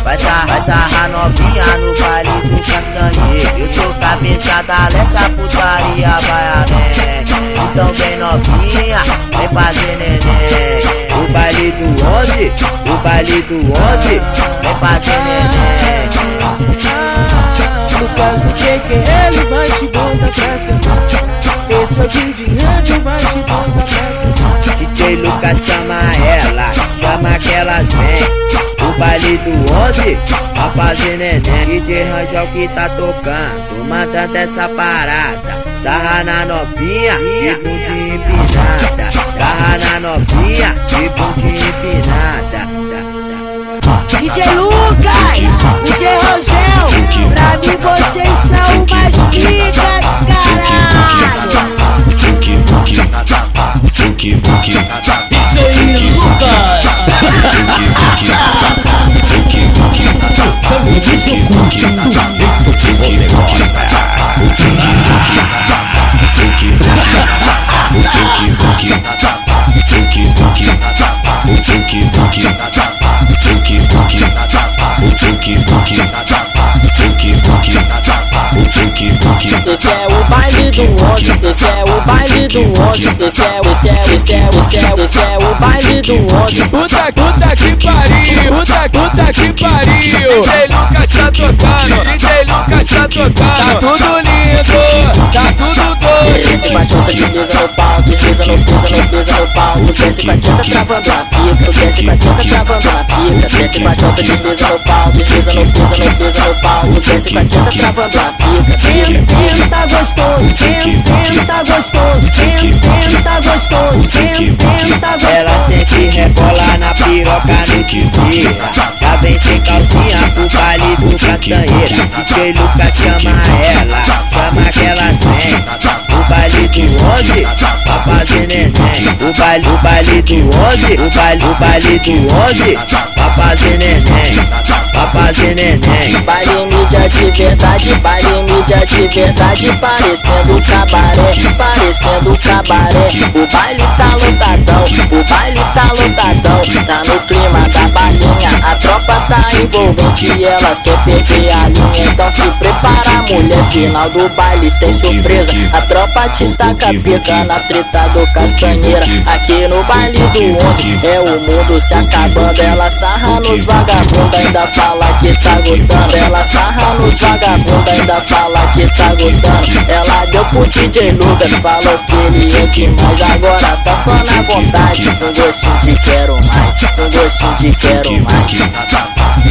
Vai sarrar, vai sarrar novinha no baile do castanhe Eu sou cabeça da leste, a putaria vai além Então vem novinha, vem fazer neném O baile do 11, o baile do 11 Vem fazer neném Lucas do que ele vai te botar pra sentar Esse é o Randy, vai te botar pra sentar DJ Lucas chama ela, chama que elas vem O baile do 11, pra fazer neném. DJ Rangel que tá tocando, mandando essa parada. Sarra na novinha, de bundinha empinada. Sarra na novinha, de bundinha empinada. DJ Lucas, DJ Rangel, pra mim vocês são umas pica, caralho. DJ Lucas. Dookie, dookie, dookie, dookie, dookie, dookie, dookie, dookie, Esse é o baile do 11, esse é o baile do 11, esse é, esse é, esse é, esse é, esse é o baile do 11. Puta, puta que pariu, puta, puta que pariu. DJ Lucas tá tocando, DJ Lucas tá tocando. Tá tudo lindo, tá tudo doido. Desce com a chota de pisa no pau, de pisa no pisa no pisa no pau. Tu desce a travando na pica, tu desce a chota travando na pica. Desce a chota de pisa no pau, de pisa no pisa no pisa no pau. Tu desce a travando na pica. Tenta tá gostoso, tenta tá gostoso, tenta tá gostoso, tenta tá gostoso. Ela sempre rebola na piroca no tira Já vem sem calcinha pro baile do castanheira DJ Lucas chama ela, chama que elas vem O baile do 11, fazer neném. O baile, o baile do 11, o baile, o baile do 11 Pra fazer neném, pra fazer neném. Baile mídia de verdade, baile mídia de verdade Parecendo cabaré, parecendo cabaré. O baile tá lotadão, o baile tá lotadão. Tá no clima da balinha, a tropa tá envolvente E elas querem perder a linha, então se prepara mulher Final do baile tem surpresa, a tropa te taca pica na treta do castanheira Aqui no baile do 11, é o mundo se acabando Ela sarra nos vagabundos, ainda fala que tá gostando. Ela sarra nos vagabundos, ainda fala que tá gostando. Ela deu pro DJ Lucas, falou que ele é demais. Agora tá só na vontade, um gostinho de quero mais. Um gostinho de quero mais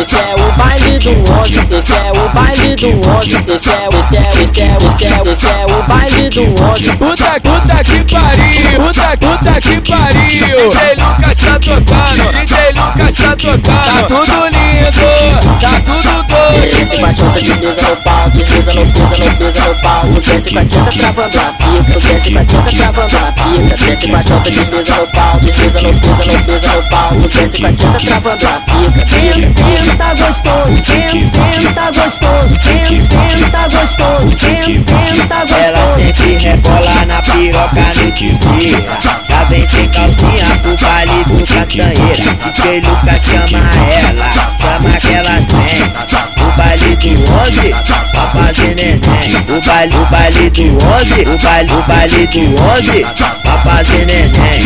Esse é o baile do 11, esse é o baile do 11, esse é, esse é, esse é, esse é, esse é o baile do 11. Puta, puta que pariu, puta, puta que pariu. DJ Lucas tá tocando, DJ Lucas tá tocando. Tá tudo lindo, tá tudo doido. Desce com a chota de mesa no pau, desliza no pisa, no pisa no pau. Desce com a tcheca travando na pica, desce com a tcheca travando na pica. Desce com a chota de mesa no pau, desliza no pisa, no pisa no pau. Desce com a tcheca travando na pica. Tá gostoso, tá gostoso, tá gostoso, tá gostoso. Ela sempre rebola na piroca noite inteira Já vem sem calcinha pro baile do Castanheira DJ Lucas chama ela, chama que ela vem baile do 11, pra fazer neném O baile, o baile do 11, o baile, o baile do 11 Pra fazer neném,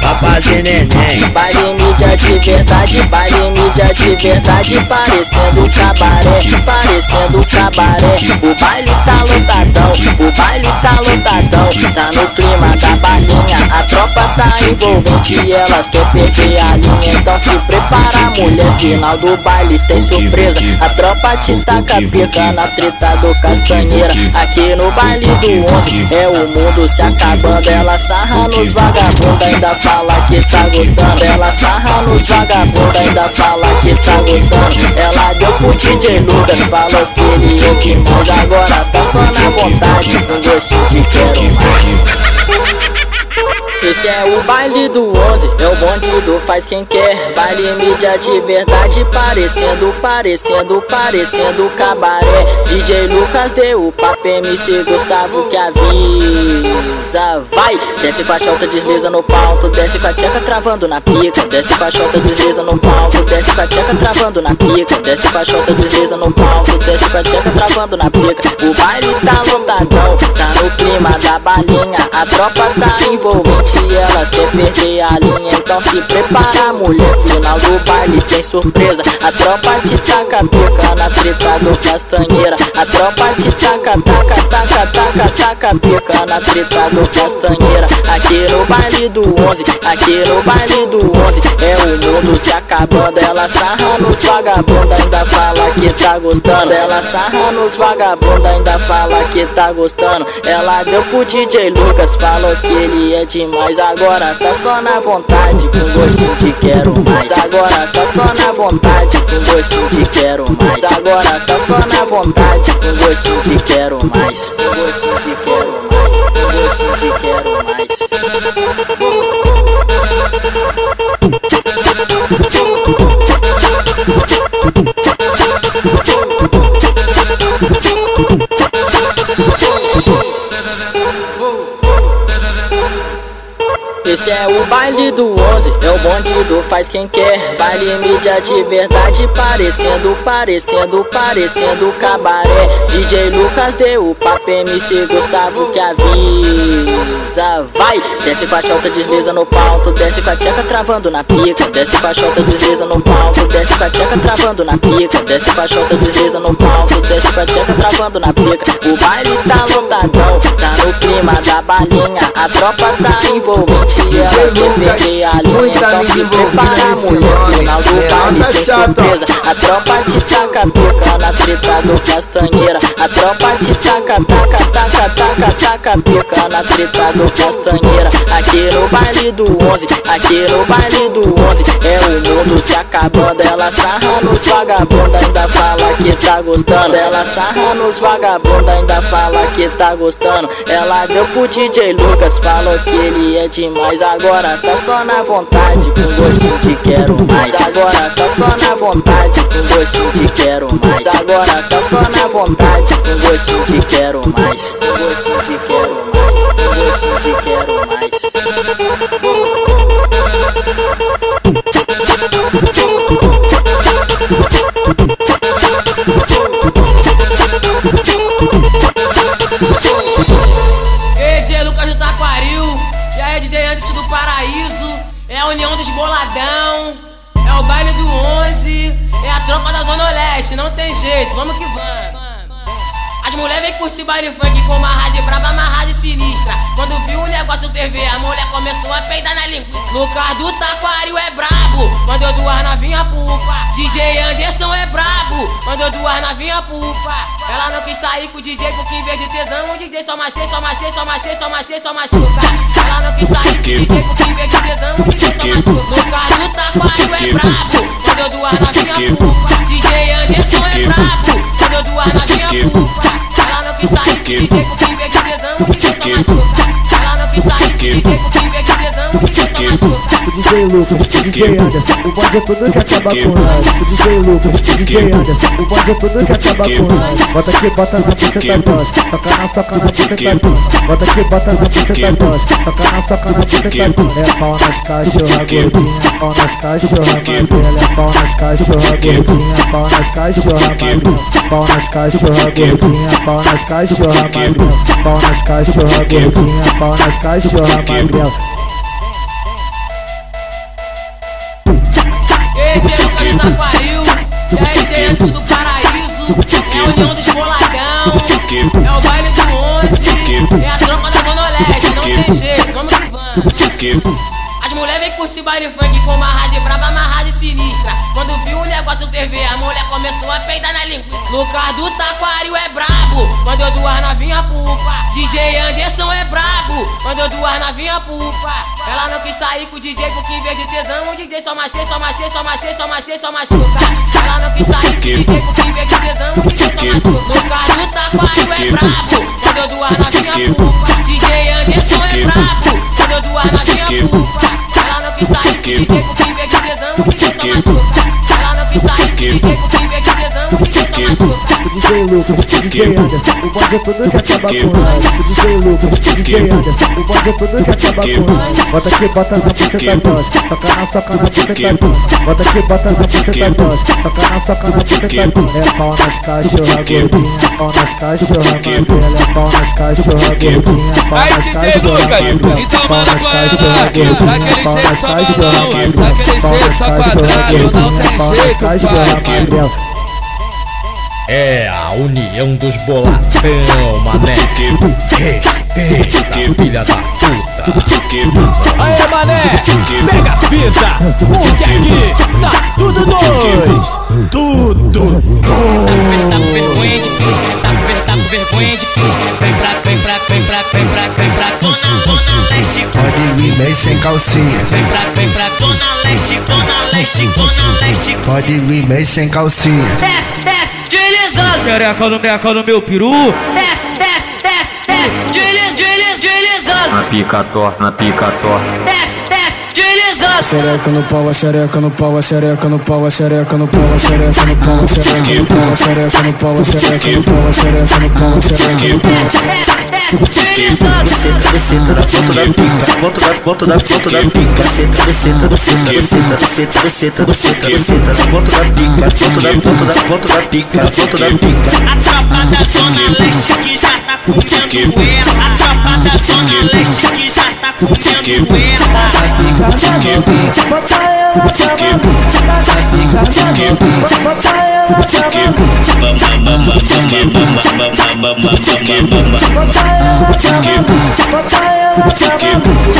pra fazer neném Baile mídia de verdade, baile mídia de verdade Parecendo cabaré, parecendo cabaré. O baile tá lotadão, o baile tá lotadão. Tá no clima da balinha, a tropa tá envolvente E elas quer perder a linha, então se prepara mulher Final do baile tem surpresa, a tropa te taca pica Na treta do Castanheira, aqui no baile do 11 É o mundo se acabando, ela sarra nos vagabunda Ainda fala que tá gostando, ela sarra nos vagabunda Ainda fala que tá gostando, ela deu pro DJ Lucas. Falou que ele é demais, agora tá só na vontade Com gostinho de quero mais esse é o baile do 11, é o bonde do faz quem quer. Baile mídia de verdade, parecendo, parecendo, parecendo cabaré. DJ Lucas deu o papo, MC Gustavo que avisa. Vai, desce com a chota, desliza no palco, desce com a tcheca travando na pica. Desce com a chota, desliza no palco, desce com a tcheca travando na pica. Desce com a chota, desliza no palco, desce com a tcheca travando na pica. O baile tá lotadão, tá no clima da balinha. A tropa tá envolvente e elas quer perder a linha Então se prepara mulher, final do baile tem surpresa. A tropa te taca pica na treta do Castanheira. A tropa te taca, taca, taca, taca, taca pica na treta do Castanheira. Aqui no baile do 11, aqui no baile do 11 É o mundo se acabando, ela sarra nos vagabunda Ainda fala que tá gostando, ela sarra nos vagabunda Ainda fala que tá gostando. Ela deu pro DJ Lucas, falou que ele é demais Agora tá só na vontade, com gostinho de quero mais. Agora tá só na vontade, com gostinho de quero mais. Agora tá só na vontade, com gostinho de quero mais. Gostinho de quero mais, com gostinho de quero mais Esse é o baile do 11, é o bonde do faz quem quer. Baile mídia de verdade, parecendo, parecendo, parecendo cabaré. DJ Lucas deu o papo, MC Gustavo que avisa. Vai, desce com a chota, desliza no palco, desce com a tcheca travando na pica. Desce com a chota, desliza no palco, desce com a tcheca travando na pica. Desce com a chota, desliza no palco, desce com a tcheca travando na pica. O baile tá lotadão, tá no clima da balinha. A tropa tá envolvente quer perder a linha. Então se prepara, mulher. Final do baile tem surpresa. A tropa te taca pica na treta do Castanheira. A tropa te taca, taca, taca, taca, taca pica na treta do Castanheira. Aqui no baile do 11, aqui no baile do 11. É o mundo se acabando. Ela sarra nos vagabunda, ainda fala que tá gostando. Ela sarra nos vagabunda, ainda fala que tá gostando. Ela deu pro DJ Lucas, falou que ele é demais. Agora tá só na vontade, com gostinho de quero mais. Agora tá só na vontade, com gostinho de quero mais. Agora tá só na vontade, com gostinho de quero mais. Gostinho de quero mais. Gostinho de quero mais. Ei, É a união dos boladão. É o baile do 11. É a tropa da Zona Oeste. Não tem jeito, vamos que vamos. As mulher vem curtir baile funk com uma rádio braba, uma rádio sinistra. Quando viu o negócio ferver, a mulher começou a peidar na linguiça. Lucas do Taquário é brabo, mandou duas novinha pupa. DJ Anderson é brabo, mandou duas novinha pupa. Ela não quis sair com o DJ porque em vez de tesão, o DJ só machei, só machei, só machei, só machei, só machuca. Ela não quis sair com o DJ porque em vez de tesão, o DJ só machuca. Lucas do Taquário é brabo, mandou duas novinha pupa. DJ Anderson é brabo, mandou duas novinha pupa quis sair, fiquei com pibe de tesão, ninguém só machuca. Ela não quis sair, fiquei com pibe. DJ Lucas, o DJ Anderson, o bonde é tudo que acaba com nós. DJ Lucas, o DJ Anderson, o bonde é tudo que acaba com nós. Bota aqui, bota na buceta dós, soca na soca na buceta dós. Bota aqui, bota na buceta dós, soca na soca na buceta dós. É pau nas cachorra gordinha, pau nas cachorra magrela, é pau nas cachorra gordinha, pau nas cachorra magrela, pau nas cachorra gordinha, pau nas cachorra magrela, pau nas cachorra gordinha, pau nas cachorra magrela. Esse é o Lucas do Taquaril, é a antes do paraíso, é a união dos boladão, é o baile de 11, é a tropa da Zona Leste, não tem jeito, vamos que vamos. As vem curtir baile funk com uma rádio braba, uma rádio sinistra. Quando viu o negócio ferver, a mulher começou a peidar na linguiça. Lucas do Taquário é brabo, mandou duas novinha pupa. DJ Anderson é brabo, mandou duas novinha pupa. Ela não quis sair com o DJ porque em vez de tesão, o DJ só machei, só machei, só machei, só machei, só machuca. Ela não quis sair com o DJ porque em vez de tesão, o DJ só machuca. Lucas do Taquário é brabo, mandou duas novinha pupa. DJ Anderson é brabo, tatuada de ambu Ela não quis sair de DJ com pibia de tesão, ninguém só machuca Ela não quis sair de DJ com pibia de tesão, ninguém só machuca DJ Lucas, o DJ Anderson, o bonde é tudo que acaba com DJ Lucas, o DJ Anderson, o bonde é tudo que acaba com. Bota aqui, bota na buceta dós, soca na soca na buceta dós. Bota aqui, bota na buceta dós, soca na soca na buceta dós. É pau nas cachorra gordinha, pau nas cachorra magrela, é pau nas cachorra gordinha, pau Aí, nas DJ cachorra Lucas, magrela, então pau manda nas com ela, daquele pau jeito nas só balão, daquele pau jeito nas só quadrado, não tem pau jeito, pai. É a união dos boladão, mané. Respeita, filha da puta. Aê, mané, pega a fita, porque aqui tá tudo dois, tudo dois. Tá com tá vergonha de? Vem pra, vem pra, vem pra, vem pra, vem pra Dona, Dona Leste Pode vir bem sem calcinha. Vem pra, vem pra Dona Leste, Dona Leste, Dona Leste Pode vir bem sem calcinha. Desce, desce, deslizando. Xereca no meca no meu peru. Desce, desce, desce, desce, desliz, desliz, deslizando. Na pica torta, na pica torta. Desce, desce, deslizando. Xereca no pau, a xereca no pau, a xereca no pau, a xereca no pau, a xereca no pau, a xereca no pau, a xereca no pau, a xereca no pau, a xereca no pau, a xereca no pau. Desceta, desceta na ponta da pica, ponta da ponta da ponta da pica. Desceta, desceta, desceta, desceta, desceta, desceta, desceta, desceta na ponta da pica, ponta da ponta da ponta da pica, ponta da pica. A tropa da Zona Leste que já tá comendo ela A tropa da Zona Leste que já tá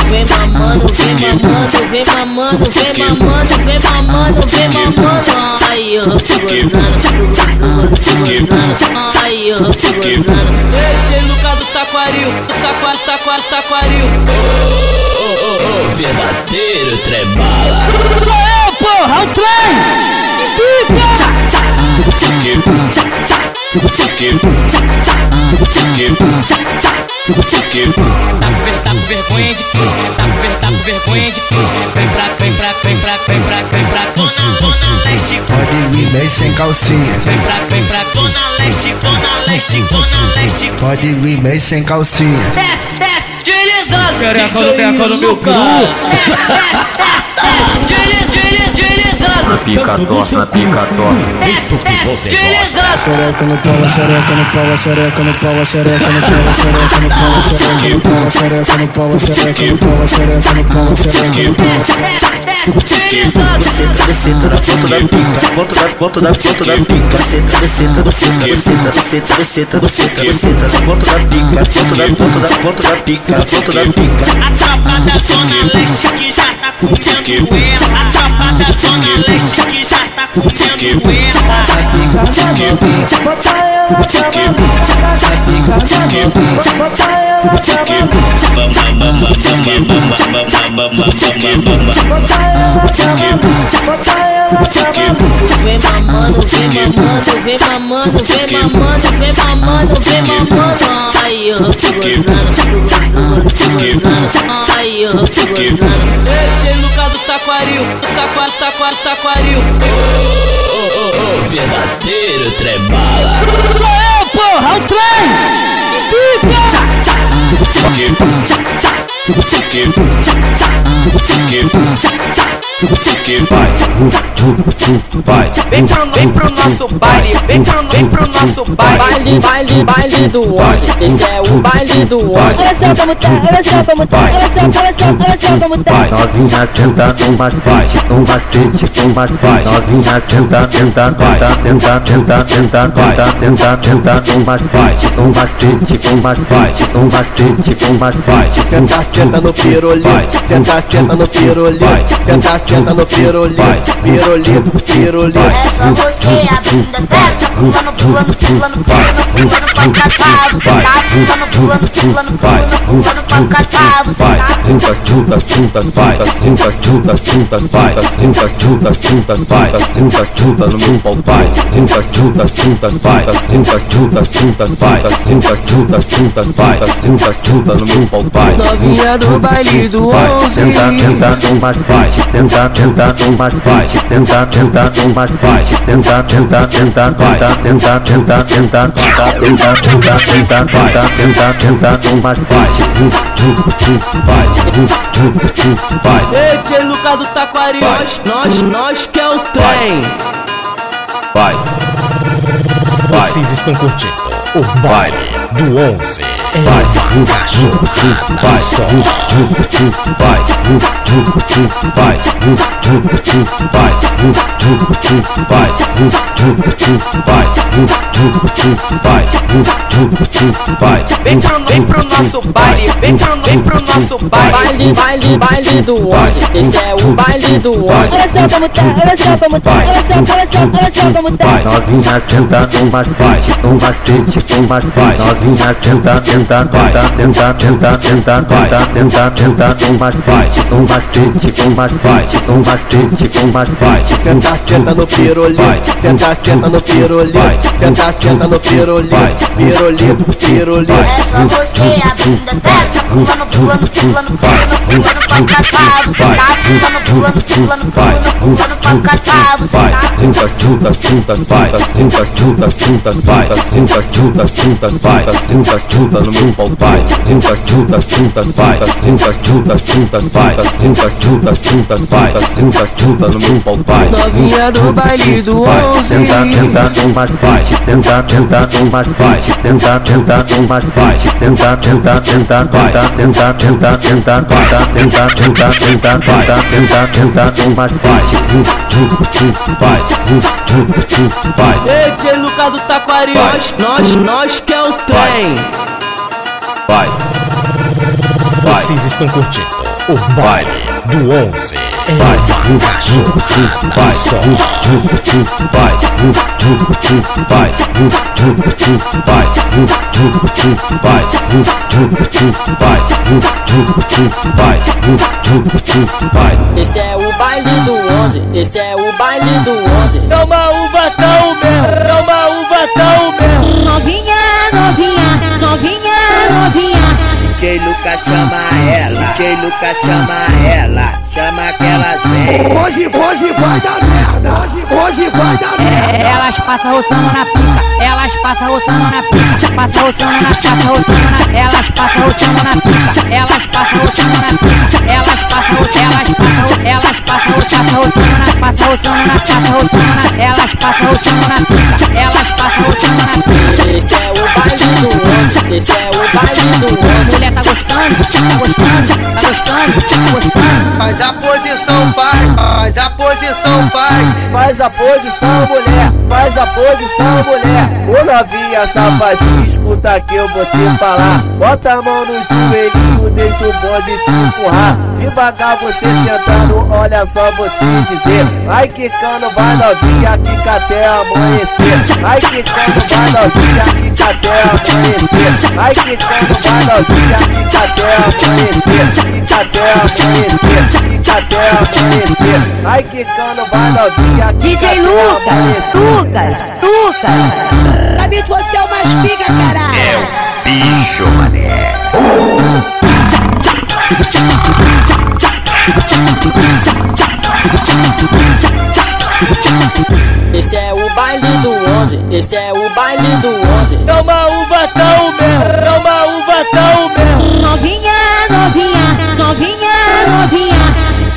Vem mamando, vem mamando, vem mamando, vem mamando, vem mamando, vem mamando. Ai, eu tô gozando, tô gozando, tô gozando. Ai, eu tô gozando. Ei, cheio do taquaril, do taquar, taquar, taquaril. O verdadeiro trebala. Aê, porra, o trem! Tá com ver- tá com vergonha de quê? Tá com ver- tá com vergonha de quê? Vem pra, vem pra, vem pra, vem pra, vem pra Dona, Dona Leste Pode vir bem sem calcinha. Vem pra, vem pra Dona Leste, Dona Leste, Dona Leste Pode vir bem sem calcinha. Desce, desce, deslizando. Xereca no meca no meu peru. Desce, desce, desce, desce, desliz, desliz, deslizando. Na pica torta, na pica torta. Desce, desce, utilizando. Xereca no pau, xereca no pau, xereca no pau, xereca no pau, xereca no pau, xereca no pau, xereca no pau, xereca no pau, xereca no pau, xereca no pau. Desceta, desceta na ponta da pica, ponta da ponta da ponta da pica, desceta, desceta, desceta, desceta, desceta, desceta, desceta, desceta na ponta da pica, ponta da ponta da ponta da pica, ponta da pica. A tropa da zona leste que já tá comendo ela. A tropa da zona Deixa que já tá comendo ela Bota ela na cama Vai pica na mão Bota ela na cama Bota ela na cama pra Vem mamando, vem mamando, vem mamando, vem mamando, vem mamando, vem mamando. Aí eu tô gozando, tô gozando, tô gozando. Aí eu tô gozando. Ei, Lucas do Taquaril, Taquar, Taquar, Taquaril. Verdadeiro trebala. É, porra, o trem! Vai, Vem pro, vem pro nosso baile, vem pro, vem pro nosso baile. Baile, baile, baile do onde? Esse é o baile do onde? Olha só como tá, olha só como tá, olha só, olha só, olha só como tá. Novinha senta no macete, no macete, no macete. Novinha senta, senta, tenta, tenta, tenta no macete, no macete, no macete, no macete, no macete. Senta, senta no pirulito, senta, senta no pirulito, senta, senta no pirulito, pirulito, pirulito. É só você, a bunda certa, pulando, pulando, pulando, pulando, pulando pra catar, você tá pulando, pulando, pulando, pulando, pulando pra catar, você tá Sinta, sinta, sinta, sinta, sinta, sinta, sinta, sinta, sinta, sinta, sinta, sinta, sinta, sinta no meu pau pai. Sinta, sinta, sinta, sinta, sinta, sinta, sinta, sinta, sinta, sinta, sinta, sinta, sinta, sinta no meu pau pai. Novinha do baile do onze. Senta, senta no macete, tenta, tenta no macete, tenta, tenta no macete, tenta, tenta, tenta, tenta, tenta, tenta, tenta, tenta, tenta, tenta, tenta, tenta, tenta, tenta no macete. Vai, vai. Ei, Tia do Taquaril, nós, nós, nós que é o trem. Vai. Vai. Vocês estão curtindo o Vai. baile do 11. Vai, vai, vai, vai, vai, vai, vai, vai, Vem pro, vem pro nosso baile, vem pro, vem pro nosso baile. Baile, baile, baile do onde? Esse é o baile do onde? Olha só como tá, olha só como tá, olha só, olha só, olha só como tá. Novinha senta no macete, no macete, macete. Novinha senta, tenta, tenta, tenta, tenta, tenta, tenta, tenta no macete, no macete, no macete, no macete, no macete. Senta, senta no pirulito, senta, senta no pirulito, senta, senta no pirulito, pirulito, pirulito. É só você, a bunda certa, pulando, pulando, pulando, pulando, pulando pra catar, você tá pulando, pulando, pulando, pulando, pulando pra catar, você tá sinta, sinta, sinta, sinta, sinta, sinta, sinta, sinta, sinta, sinta, sinta, sinta, sinta, sinta no meu pau pai. Sinta, sinta, sinta, sinta, sinta, sinta, sinta, sinta, sinta, sinta, sinta, sinta, sinta, sinta no meu pau pai. Novinha do baile do onze. Tenta, tenta no macete, tenta, tenta no macete, tenta, tenta no macete, tenta, tenta, tenta, tenta, tenta, tenta, tenta, tenta, tenta, tenta, tenta, tenta, tenta, tenta no macete. Vai, vai, Ei, Tia Lucas do nós, nós, nós que é o trem. vai, vai, Vocês estão curtindo o baile do 11. vai, Só. vai, vai, vai, vai, vai, Esse é o baile do onde? Esse é o baile do onde? Toma uva, o mel. Toma chama ela, DJ Lucas chama ela, chama que elas vêm. Hoje, hoje vai dar merda, hoje, hoje vai dar merda. Elas passam roçando na pica, elas passam roçando na pica, passa roçando na, passa roçando na, elas passam roçando na pica, elas passam roçando na pica, elas passam roçando, elas passam, elas passam roçando na, passa roçando na, passa roçando na, elas passam roçando na pica, elas passam roçando na pica. Esse é o baile do onze, esse é o baile do onze. Mulher tá gostando, tá gostando, tá gostando, tá gostando. Faz a posição, faz, faz a posição, faz. Faz a posição, mulher, faz a posição, mulher. Ô novinha safadinha, escuta que eu vou te falar. Bota a mão no joelhinho, deixa o bonde te empurrar. Devagar você sentando, olha só vou te dizer. Vai quicando, vai novinha, quica até amanhecer. Vai quicando, vai novinha, quica até amanhecer. Vai quicando, vai novinha, quica até amanhecer. Quica até amanhecer, quica até amanhecer. Vai quicando, vai novinha, DJ até Lucas. Lucas, Lucas. Pra mim você é o mais pica, caralho. Bicho, mané. Esse é o baile do onze, esse é o baile do onze. Toma uva, o meu, toma uva, tá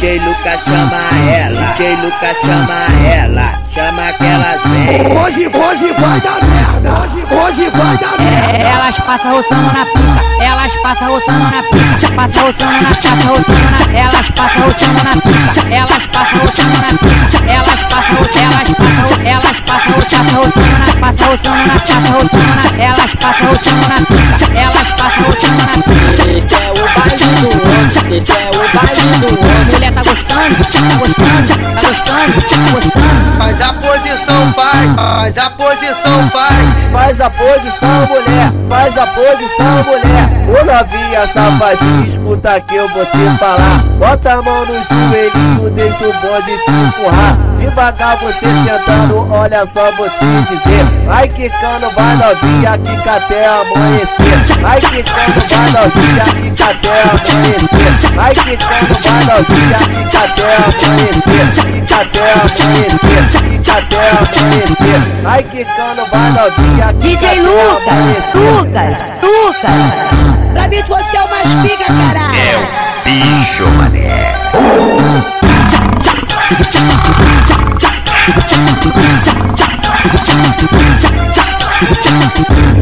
DJ Lucas chama ela, DJ Lucas chama ela, chama que elas vêm. Hoje, hoje vai dar merda, hoje, hoje vai dar merda. Elas passam roçando na pica, elas passam roçando na pica, passa roçando na, passa roçando na, elas passam roçando na pica, elas passam roçando na pica, elas passam roçando, elas passam, elas passam roçando na, passa roçando na, passa roçando na, elas passam roçando na pica, elas passam roçando na pica. Esse é o baile do onze, esse é o baile do onze. Mulher tá gostando, tá gostando, tá gostando, tá gostando. Faz a posição, faz, faz a posição, faz. Faz a posição, mulher, faz a posição, mulher. Ô novinha safadinha, escuta que eu vou te falar. Bota a mão no joelhinho, deixa o bonde te empurrar. Devagar você sentando, olha só vou te dizer. Vai quicando, vai novinha, quica até amanhecer. Vai quicando, vai novinha, quica até amanhecer. Vai quicando, vai novinha, quica até amanhecer. Quica até amanhecer, quica até amanhecer. Vai quicando, vai novinha, quica DJ até Lucas, amanhecer. Lucas, Lucas. Pra mim você é o mais pica, caralho. Bicho, mané.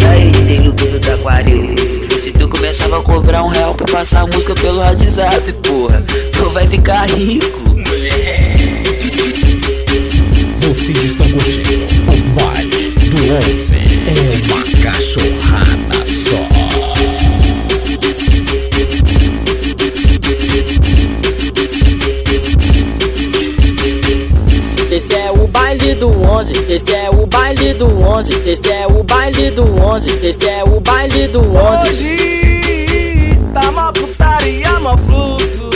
E aí, tem Lucas do Taquari. Se tu, começava a cobrar um real pra passar a música pelo WhatsApp, porra. Tu vai ficar rico. Vocês estão curtindo o baile do 11. É uma cachorrada do onze, esse é o baile do onze, esse é o baile do onze, esse é o baile do onze. Hoje tá uma putaria, uma fluxo.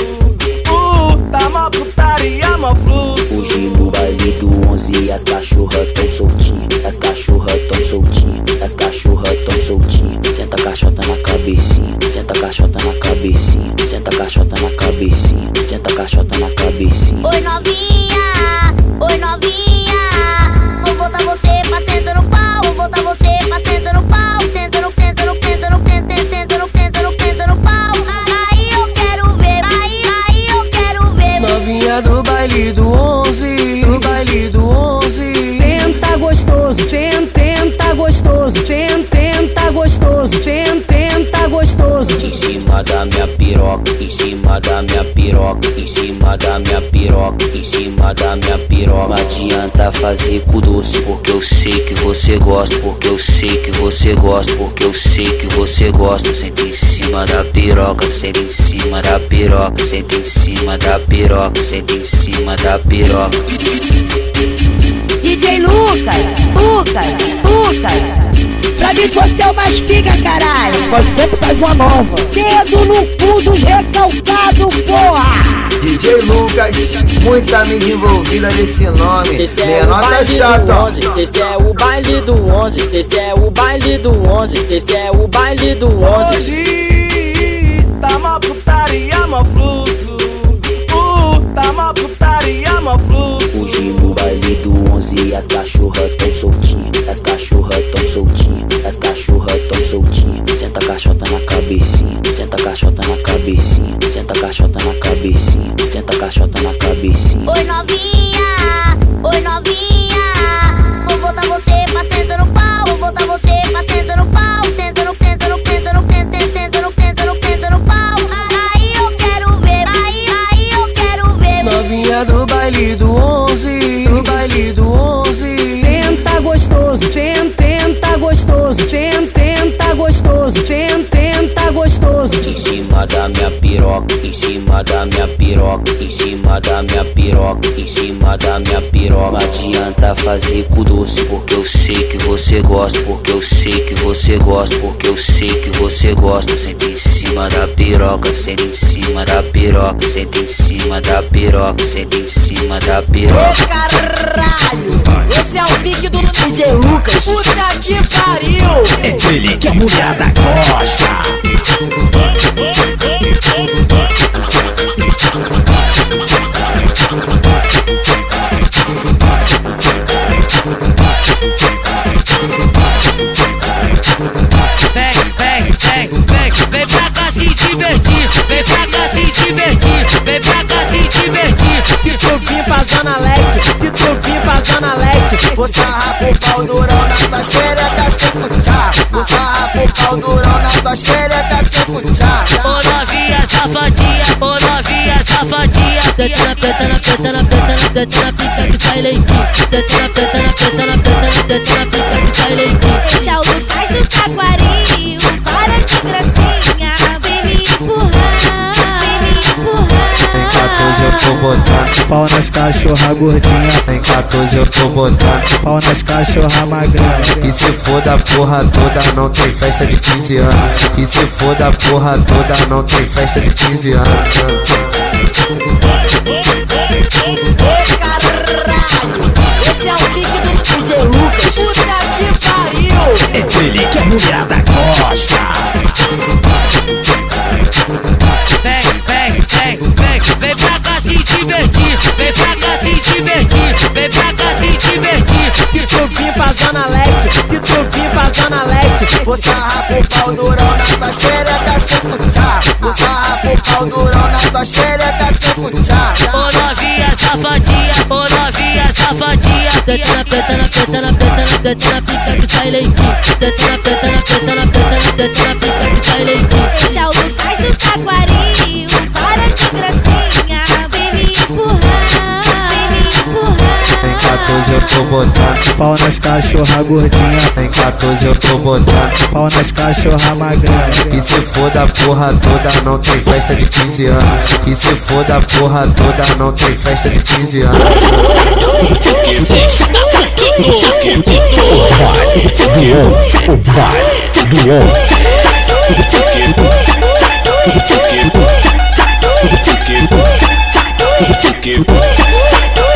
Uh, tá uma putaria, uma fluxo. Hoje no baile do 11 as cachorras tão soltinhas, as cachorras tão soltinhas, as cachorras tão soltinhas. Senta a caixota na cabecinha, senta a caixota na cabecinha, senta a caixota na cabecinha, senta a caixota na cabecinha. Oi novinha, da minha piroca, em cima da minha piroca, em cima da minha piroca, em cima da minha piroca. Não adianta fazer com doce, porque eu sei que você gosta, porque eu sei que você gosta, porque eu sei que você gosta. Senta em cima da piroca, senta em cima da piroca, senta em cima da piroca, senta em cima da piroca. DJ Lucas, Lucas, Lucas. Pra mim você é o mais pica, caralho. Pode sempre faz uma nova. Dedo no cu dos recalcados, porra. DJ Lucas, muita mídia envolvida nesse nome. Esse é Menor o tá baile chato, do ó. 11, esse é o baile do 11, esse é o baile do 11, esse é o baile do 11. Hoje tá uma putaria, uma fluxo. Tá uma putaria, uma fluxo. Hoje no baile do 11 as cachorras tão soltinhas, as cachorras tão soltinhas, as cachorras tão soltinhas. Senta Senta caixota na cabecinha, senta caixota na cabecinha, senta caixota na cabecinha, senta caixota na cabecinha. Oi novinha, oi novinha. Vou botar você pra sentar no pau, vou botar você pra sentar no pau. Baile do 11, do baile do 11. Tenta gostoso, tenta, tenta gostoso, tenta da minha piroca, em cima da minha piroca, em cima da minha piroca, em cima da minha piroca. Não adianta fazer com doce, porque eu sei que você gosta, porque eu sei que você gosta, porque eu sei que você gosta. Senta em cima da piroca, senta em cima da piroca, senta em cima da piroca, senta em cima da piroca. Caralho, esse é o pique do DJ Lucas. Puta que pariu! É ele que a mulherada gosta. Vem, pra cá se divertir, vem pra cá se divertir, vem pra cá se divertir. Se tu vir pra Zona Leste, se tu vir pra Zona Leste, Vou sarrar pro pau durão na tua xereca sem Vou sarrar pro pau durão na tua xereca cuchá Ô novinha safadinha, ô novinha safadinha. Senta na preta, na preta, na preta, na preta, na pica que sai leitinho. Senta na preta, na preta, na preta, na preta, na pica que sai leitinho. Esse é o Lucas do Taquari, para de gracinha, vem me empurrar, vem me empurrar. Em 14 eu tô botando Pau nas cachorra gordinha, Em 14 eu tô botando pau nas cachorra magrinha. Que se foda a porra toda, não tem festa de 15 anos. Que se foda a porra toda, não tem festa de 15 anos. esse é o pique do DJ Lucas. Puta que pariu! É ele que a mulherada gosta. Pra Zona Leste, se tu vir pra Zona Leste, Vou sarrar pro pau durão na tua xereca sem cuchá Vou sarrar pro pau durão na tua xereca sem cuchá Ô novinha safadinha, ô novinha safadinha. Senta na preta, na preta, na preta, na preta, na pica que sai leitinho. Senta na preta, na preta, na preta, na preta, na pica que sai leitinho. Esse é o Lucas do Taquari, para de gracinha, 14 eu tô botando Pau nas cachorra gordinha, Em 14 eu tô botando pau nas cachorra magrinha. Que se foda a porra toda, não tem festa de 15 anos. Que se foda a porra toda, não tem festa de 15 anos.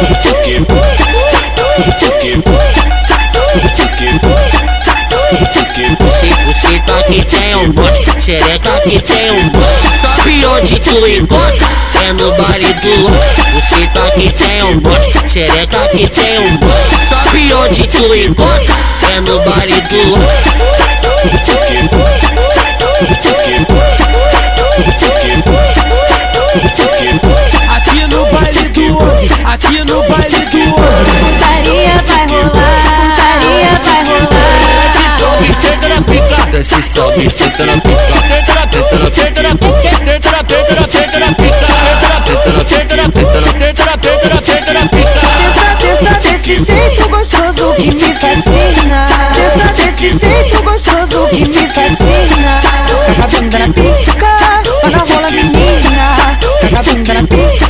O baile do 11. Buceta que tem um bote, xereca que tem um bote Sabe onde tu encontra? É no baile do lote Buceta que tem um bote, xereca que tem um bote Sabe onde tu encontra? É no baile do lote baile do 11, aqui no baile do 11. Putaria vai rolar, putaria vai rolar. Sobe, senta na pica, desce, sobe, senta na pica. Senta na pica, senta na pica, senta na pica, senta na pica. Senta na pica, senta na pica, senta na pica. Tenta, tenta desse jeito gostoso que me fascina. Tenta desse jeito gostoso que me fascina. Caga a bunda na pica, vai na rola menina. Caga a bunda na pica,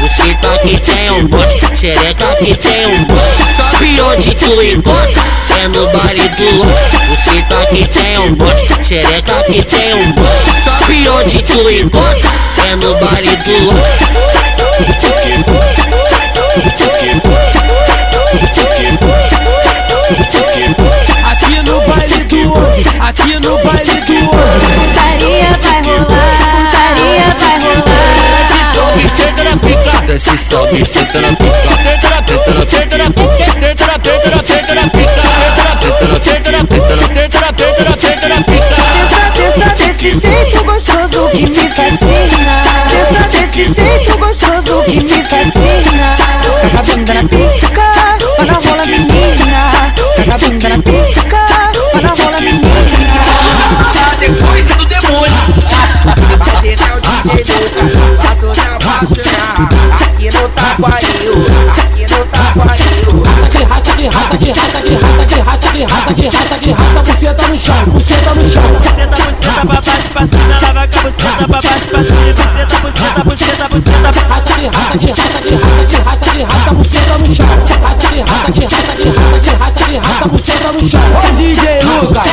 Buceta que tem um bote, xereca que tem um bote Sabe onde tu encontra? É no baile do lote Buceta que tem um bote, xereca que tem um bote Sabe onde tu encontra? É no baile do lote do 11, aqui no baile do osso. Putaria vai rolar, putaria vai rolar. Se sobe, senta na pica. Se sobe, senta na pica. Senta na pica, senta na pica. Senta na pica, senta na pica. Senta na pica, senta na pica. Senta na pica, senta tenta desse jeito gostoso que me fascina. Tenta desse jeito gostoso que me fascina. Caga a bunda na pica, vai na rola menina. Caga a bunda na pica, esse o DJ Luca, pra tu se apaixonar. Aqui no Taquaril, aqui no Taquaril. Rasta que rasta que rasta que rasta que rasta que rasta que rasta que rasta buceta no chão, buceta no chão. Buceta, buceta pra baixo, pra cima, lava com a buceta pra baixo, pra cima. Buceta, buceta, buceta, buceta. Rasta que rasta que rasta que rasta que rasta que rasta buceta no chão. Rasta que rasta que rasta que rasta que rasta que rasta buceta no chão. Ô DJ Lucas,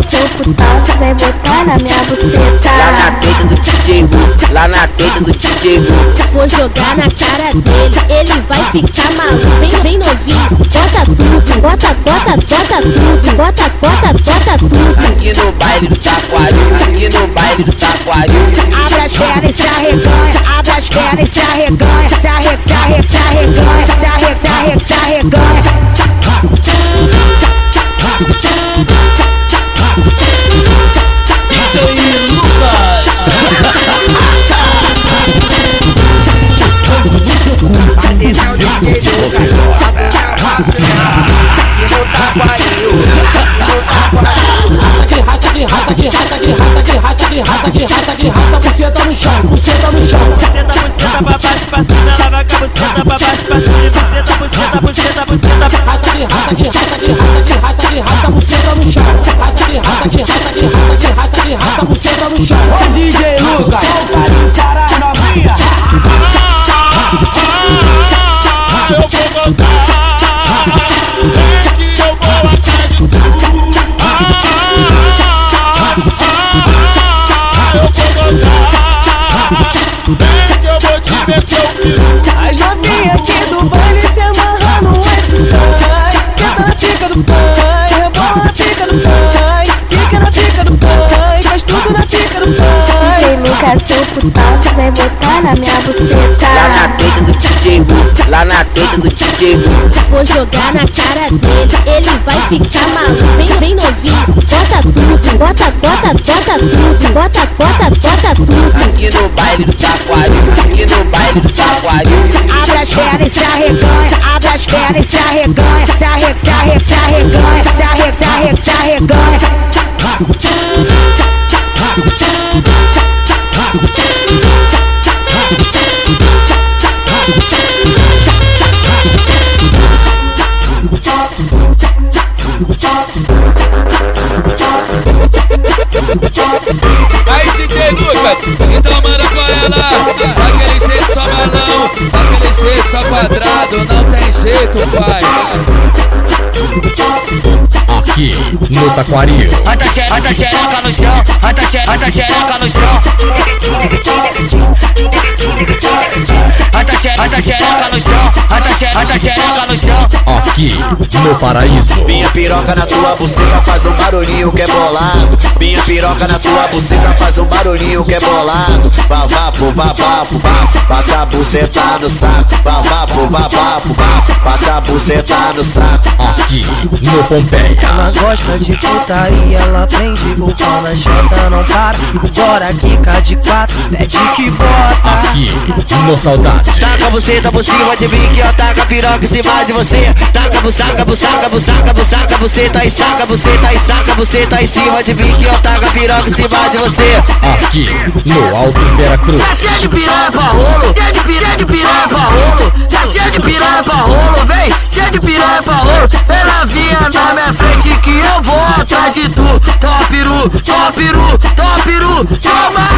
Seu putado, vai botar na minha Lá buceta. na teta do DJ Ru, lá na teta do DJ Ru. Vou jogar na cara dele, ele vai ficar maluco, bem, bem novinho. Bota tudo, bota, bota, bota tudo, bota, bota, bota tudo. Aqui no baile do Taquaril, aqui no baile do Taquaril. Abre as pernas e se arreganha, abre as pernas e se arreganha, se arrega, se arrega, se arreganha, se arrega, se arrega, se arreganha. Rasta que rasta que rasta que rasta que rasta que rasta que rasta buceta no chão, buceta no chão. Buceta, buceta pra baixo, pra cima, lava com a buceta pra baixo, pra cima. Buceta, buceta, buceta, buceta. Rasta que rasta que rasta que rasta que rasta que rasta buceta no chão. Rasta que rasta que rasta que rasta que rasta que rasta buceta no chão. DJ Lucas, para a novinha. Eu Senta Lucas, seu putado, vai botar na minha Lá na buceta. teta do DJ Ru, lá na teta do DJ Ru. Vou jogar na cara dele, ele vai ficar maluco, bem, bem novinho. Bota tudo, bota, bota, bota tudo, bota, bota, bota tudo. Aqui no baile do Taquaril, aqui no baile do Taquaril. Abre as pernas e se arreganha, abre as pernas e se arreganha, se arrega, se arrega, se arreganha, se arrega, se arrega, se arreganha. Lucas, então manda pra ela. Daquele jeito só balão, daquele jeito só quadrado. Não tem jeito pai Aqui no xe- rata xereca no chão, rata xereca no chão. Rata xereca no chão, rata xereca no chão. Aqui no Paraíso. Minha piroca na tua buceta faz um barulhinho que é bolado. Minha piroca na tua buceta faz um barulhinho que é bolado. Vá, vá, pô, vá, vá, pô, vá. Bate a buceta no saco. Vá, vá, pô, vá, vá, pô, vá. Bate a buceta no saco. Aqui no Pompeia. Ela gosta de putaria, ela prende o pau na chota, não para Agora quica de quatro, mete que bota Aqui no Saudade. Tá taca você tá por cima de mim que eu taca piroca em cima de você. Taca buçaca, buçaca, buçaca, buçaca, você tá e saca, você tá e saca, você tá em cima de mim que eu taca piroca em cima de você. Aqui no Alto Vera Cruz. Tá cheio de piranha pra rolo, cheio de piranha, de piranha pra rolo. Tá cheio de piranha pra rolo, vem, cheio de piranha pra rolo. Vem novinha na minha frente que eu vou atrás de tu. Peru, toma peru, toma peru, toma.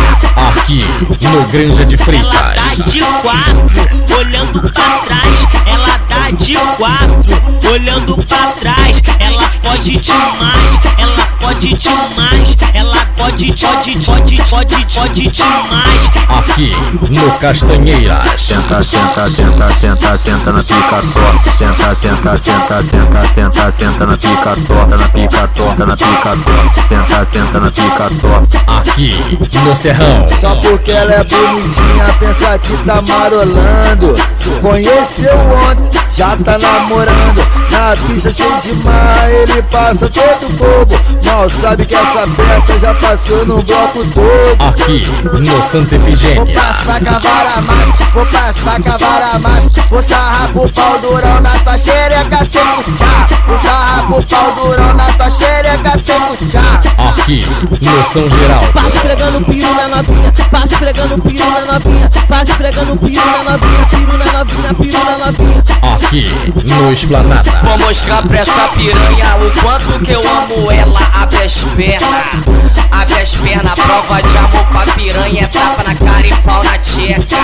Aqui no Granja de Freitas. Tá de quatro, olhando pra trás. Ela tá de quatro, olhando pra trás. Ela pode demais, ela pode demais. Ela pode, pode, pode, pode, pode demais. Aqui no Castanheiras. Senta, senta, senta, senta, senta na pica torta. Senta, senta, senta, senta, senta, senta na pica torta, na pica torta, na pica torta. Senta, senta na pica torta. Aqui no Serrão. Só porque ela é bonitinha, pensa que tá marolando. Conheceu ontem, já tá namorando. Na pista cheio de mar, ele passa todo bobo. Mal sabe que essa peça já passou no bloco todo. Aqui no Santa Vou Efigênia. passar cavara mais, vou passar cavara mais Vou sarrar pro pau durão na tua xereca seco tchá Vou sarrar pro pau durão na tua xereca seco tchá Aqui no São Geraldo. Passo pregando piru na novinha, passo pregando piru na novinha, passo pregando piru na novinha, piru na novinha, piru na novinha. Aqui no Esplanada. Vou mostrar pra essa piranha o quanto que eu amo ela. Abre as pernas, abre as pernas. Prova de amor pra piranha é tapa na cara e pau na tcheca.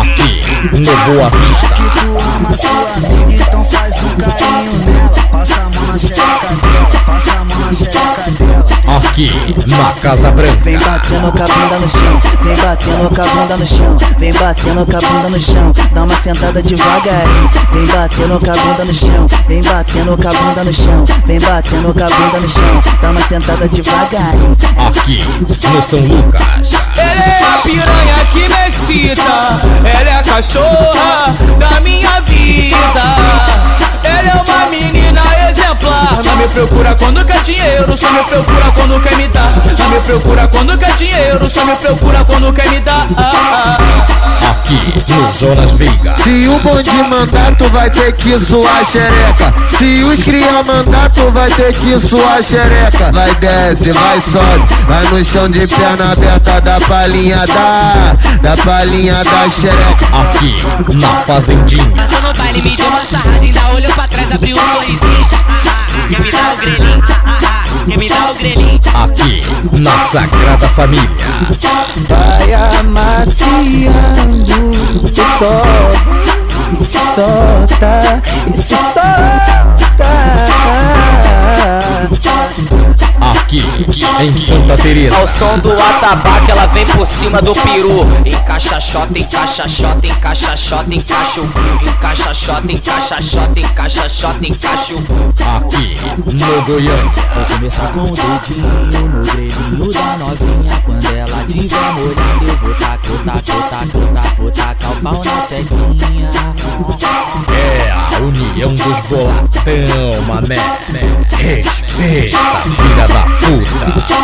Aqui no Boa Vista. Que tu ama sua amiga, então faz um carinho nela Passa a mão na xereca dela, passa a mão na xereca dela Aqui na Casa Branca. Vem batendo com a bunda no chão, vem batendo com a bunda no chão, vem batendo com a bunda no chão, dá uma sentada devagarinho, vem batendo com a bunda no chão, vem batendo com a bunda no chão, vem batendo com a bunda no chão, dá uma sentada devagarinho. Aqui no São Lucas. Ela é a piranha que me excita, ela é a cachorra da minha vida. Ela é uma menina exemplar, não me procura quando quer dinheiro, só me procura quando quer me dar. Não me procura quando quer dinheiro, só me procura quando quer me dar. Aqui no Jonas Veiga. Se o bonde mandar, tu vai ter que suar xereca. Se os cria mandar, tu vai ter que suar xereca. Vai desce, vai sobe, vai no chão de perna aberta da palhinha da, da palhinha da xereca. Aqui na Fazendinha. Passou no baile, me deu uma sarrada, ainda olhou pra trás, abriu um sorrisinho. Ah, ah, quer me dar o grelhinho? Ah, ah, quer me dar o grelhinho? Aqui na Sagrada Família. Vai amaciando o toque, e se solta, e se solta. Aqui em Santa Teresa. Ao som do atabaque, ela vem por cima do peru. Encaixa xota, encaixa xota, encaixa xota, encaixa o cu. Encaixa xota, encaixa xota, encaixa xota, encaixa o cu. Aqui no Goiânia. Vou começar com o dedinho no grelhinho da novinha. Quando ela tiver molhando, eu vou tacar, vou tacar, vou tacar, vou tacar, o pau na tchequinha. É a união dos bolatão, mané. Respeita, filha da puta.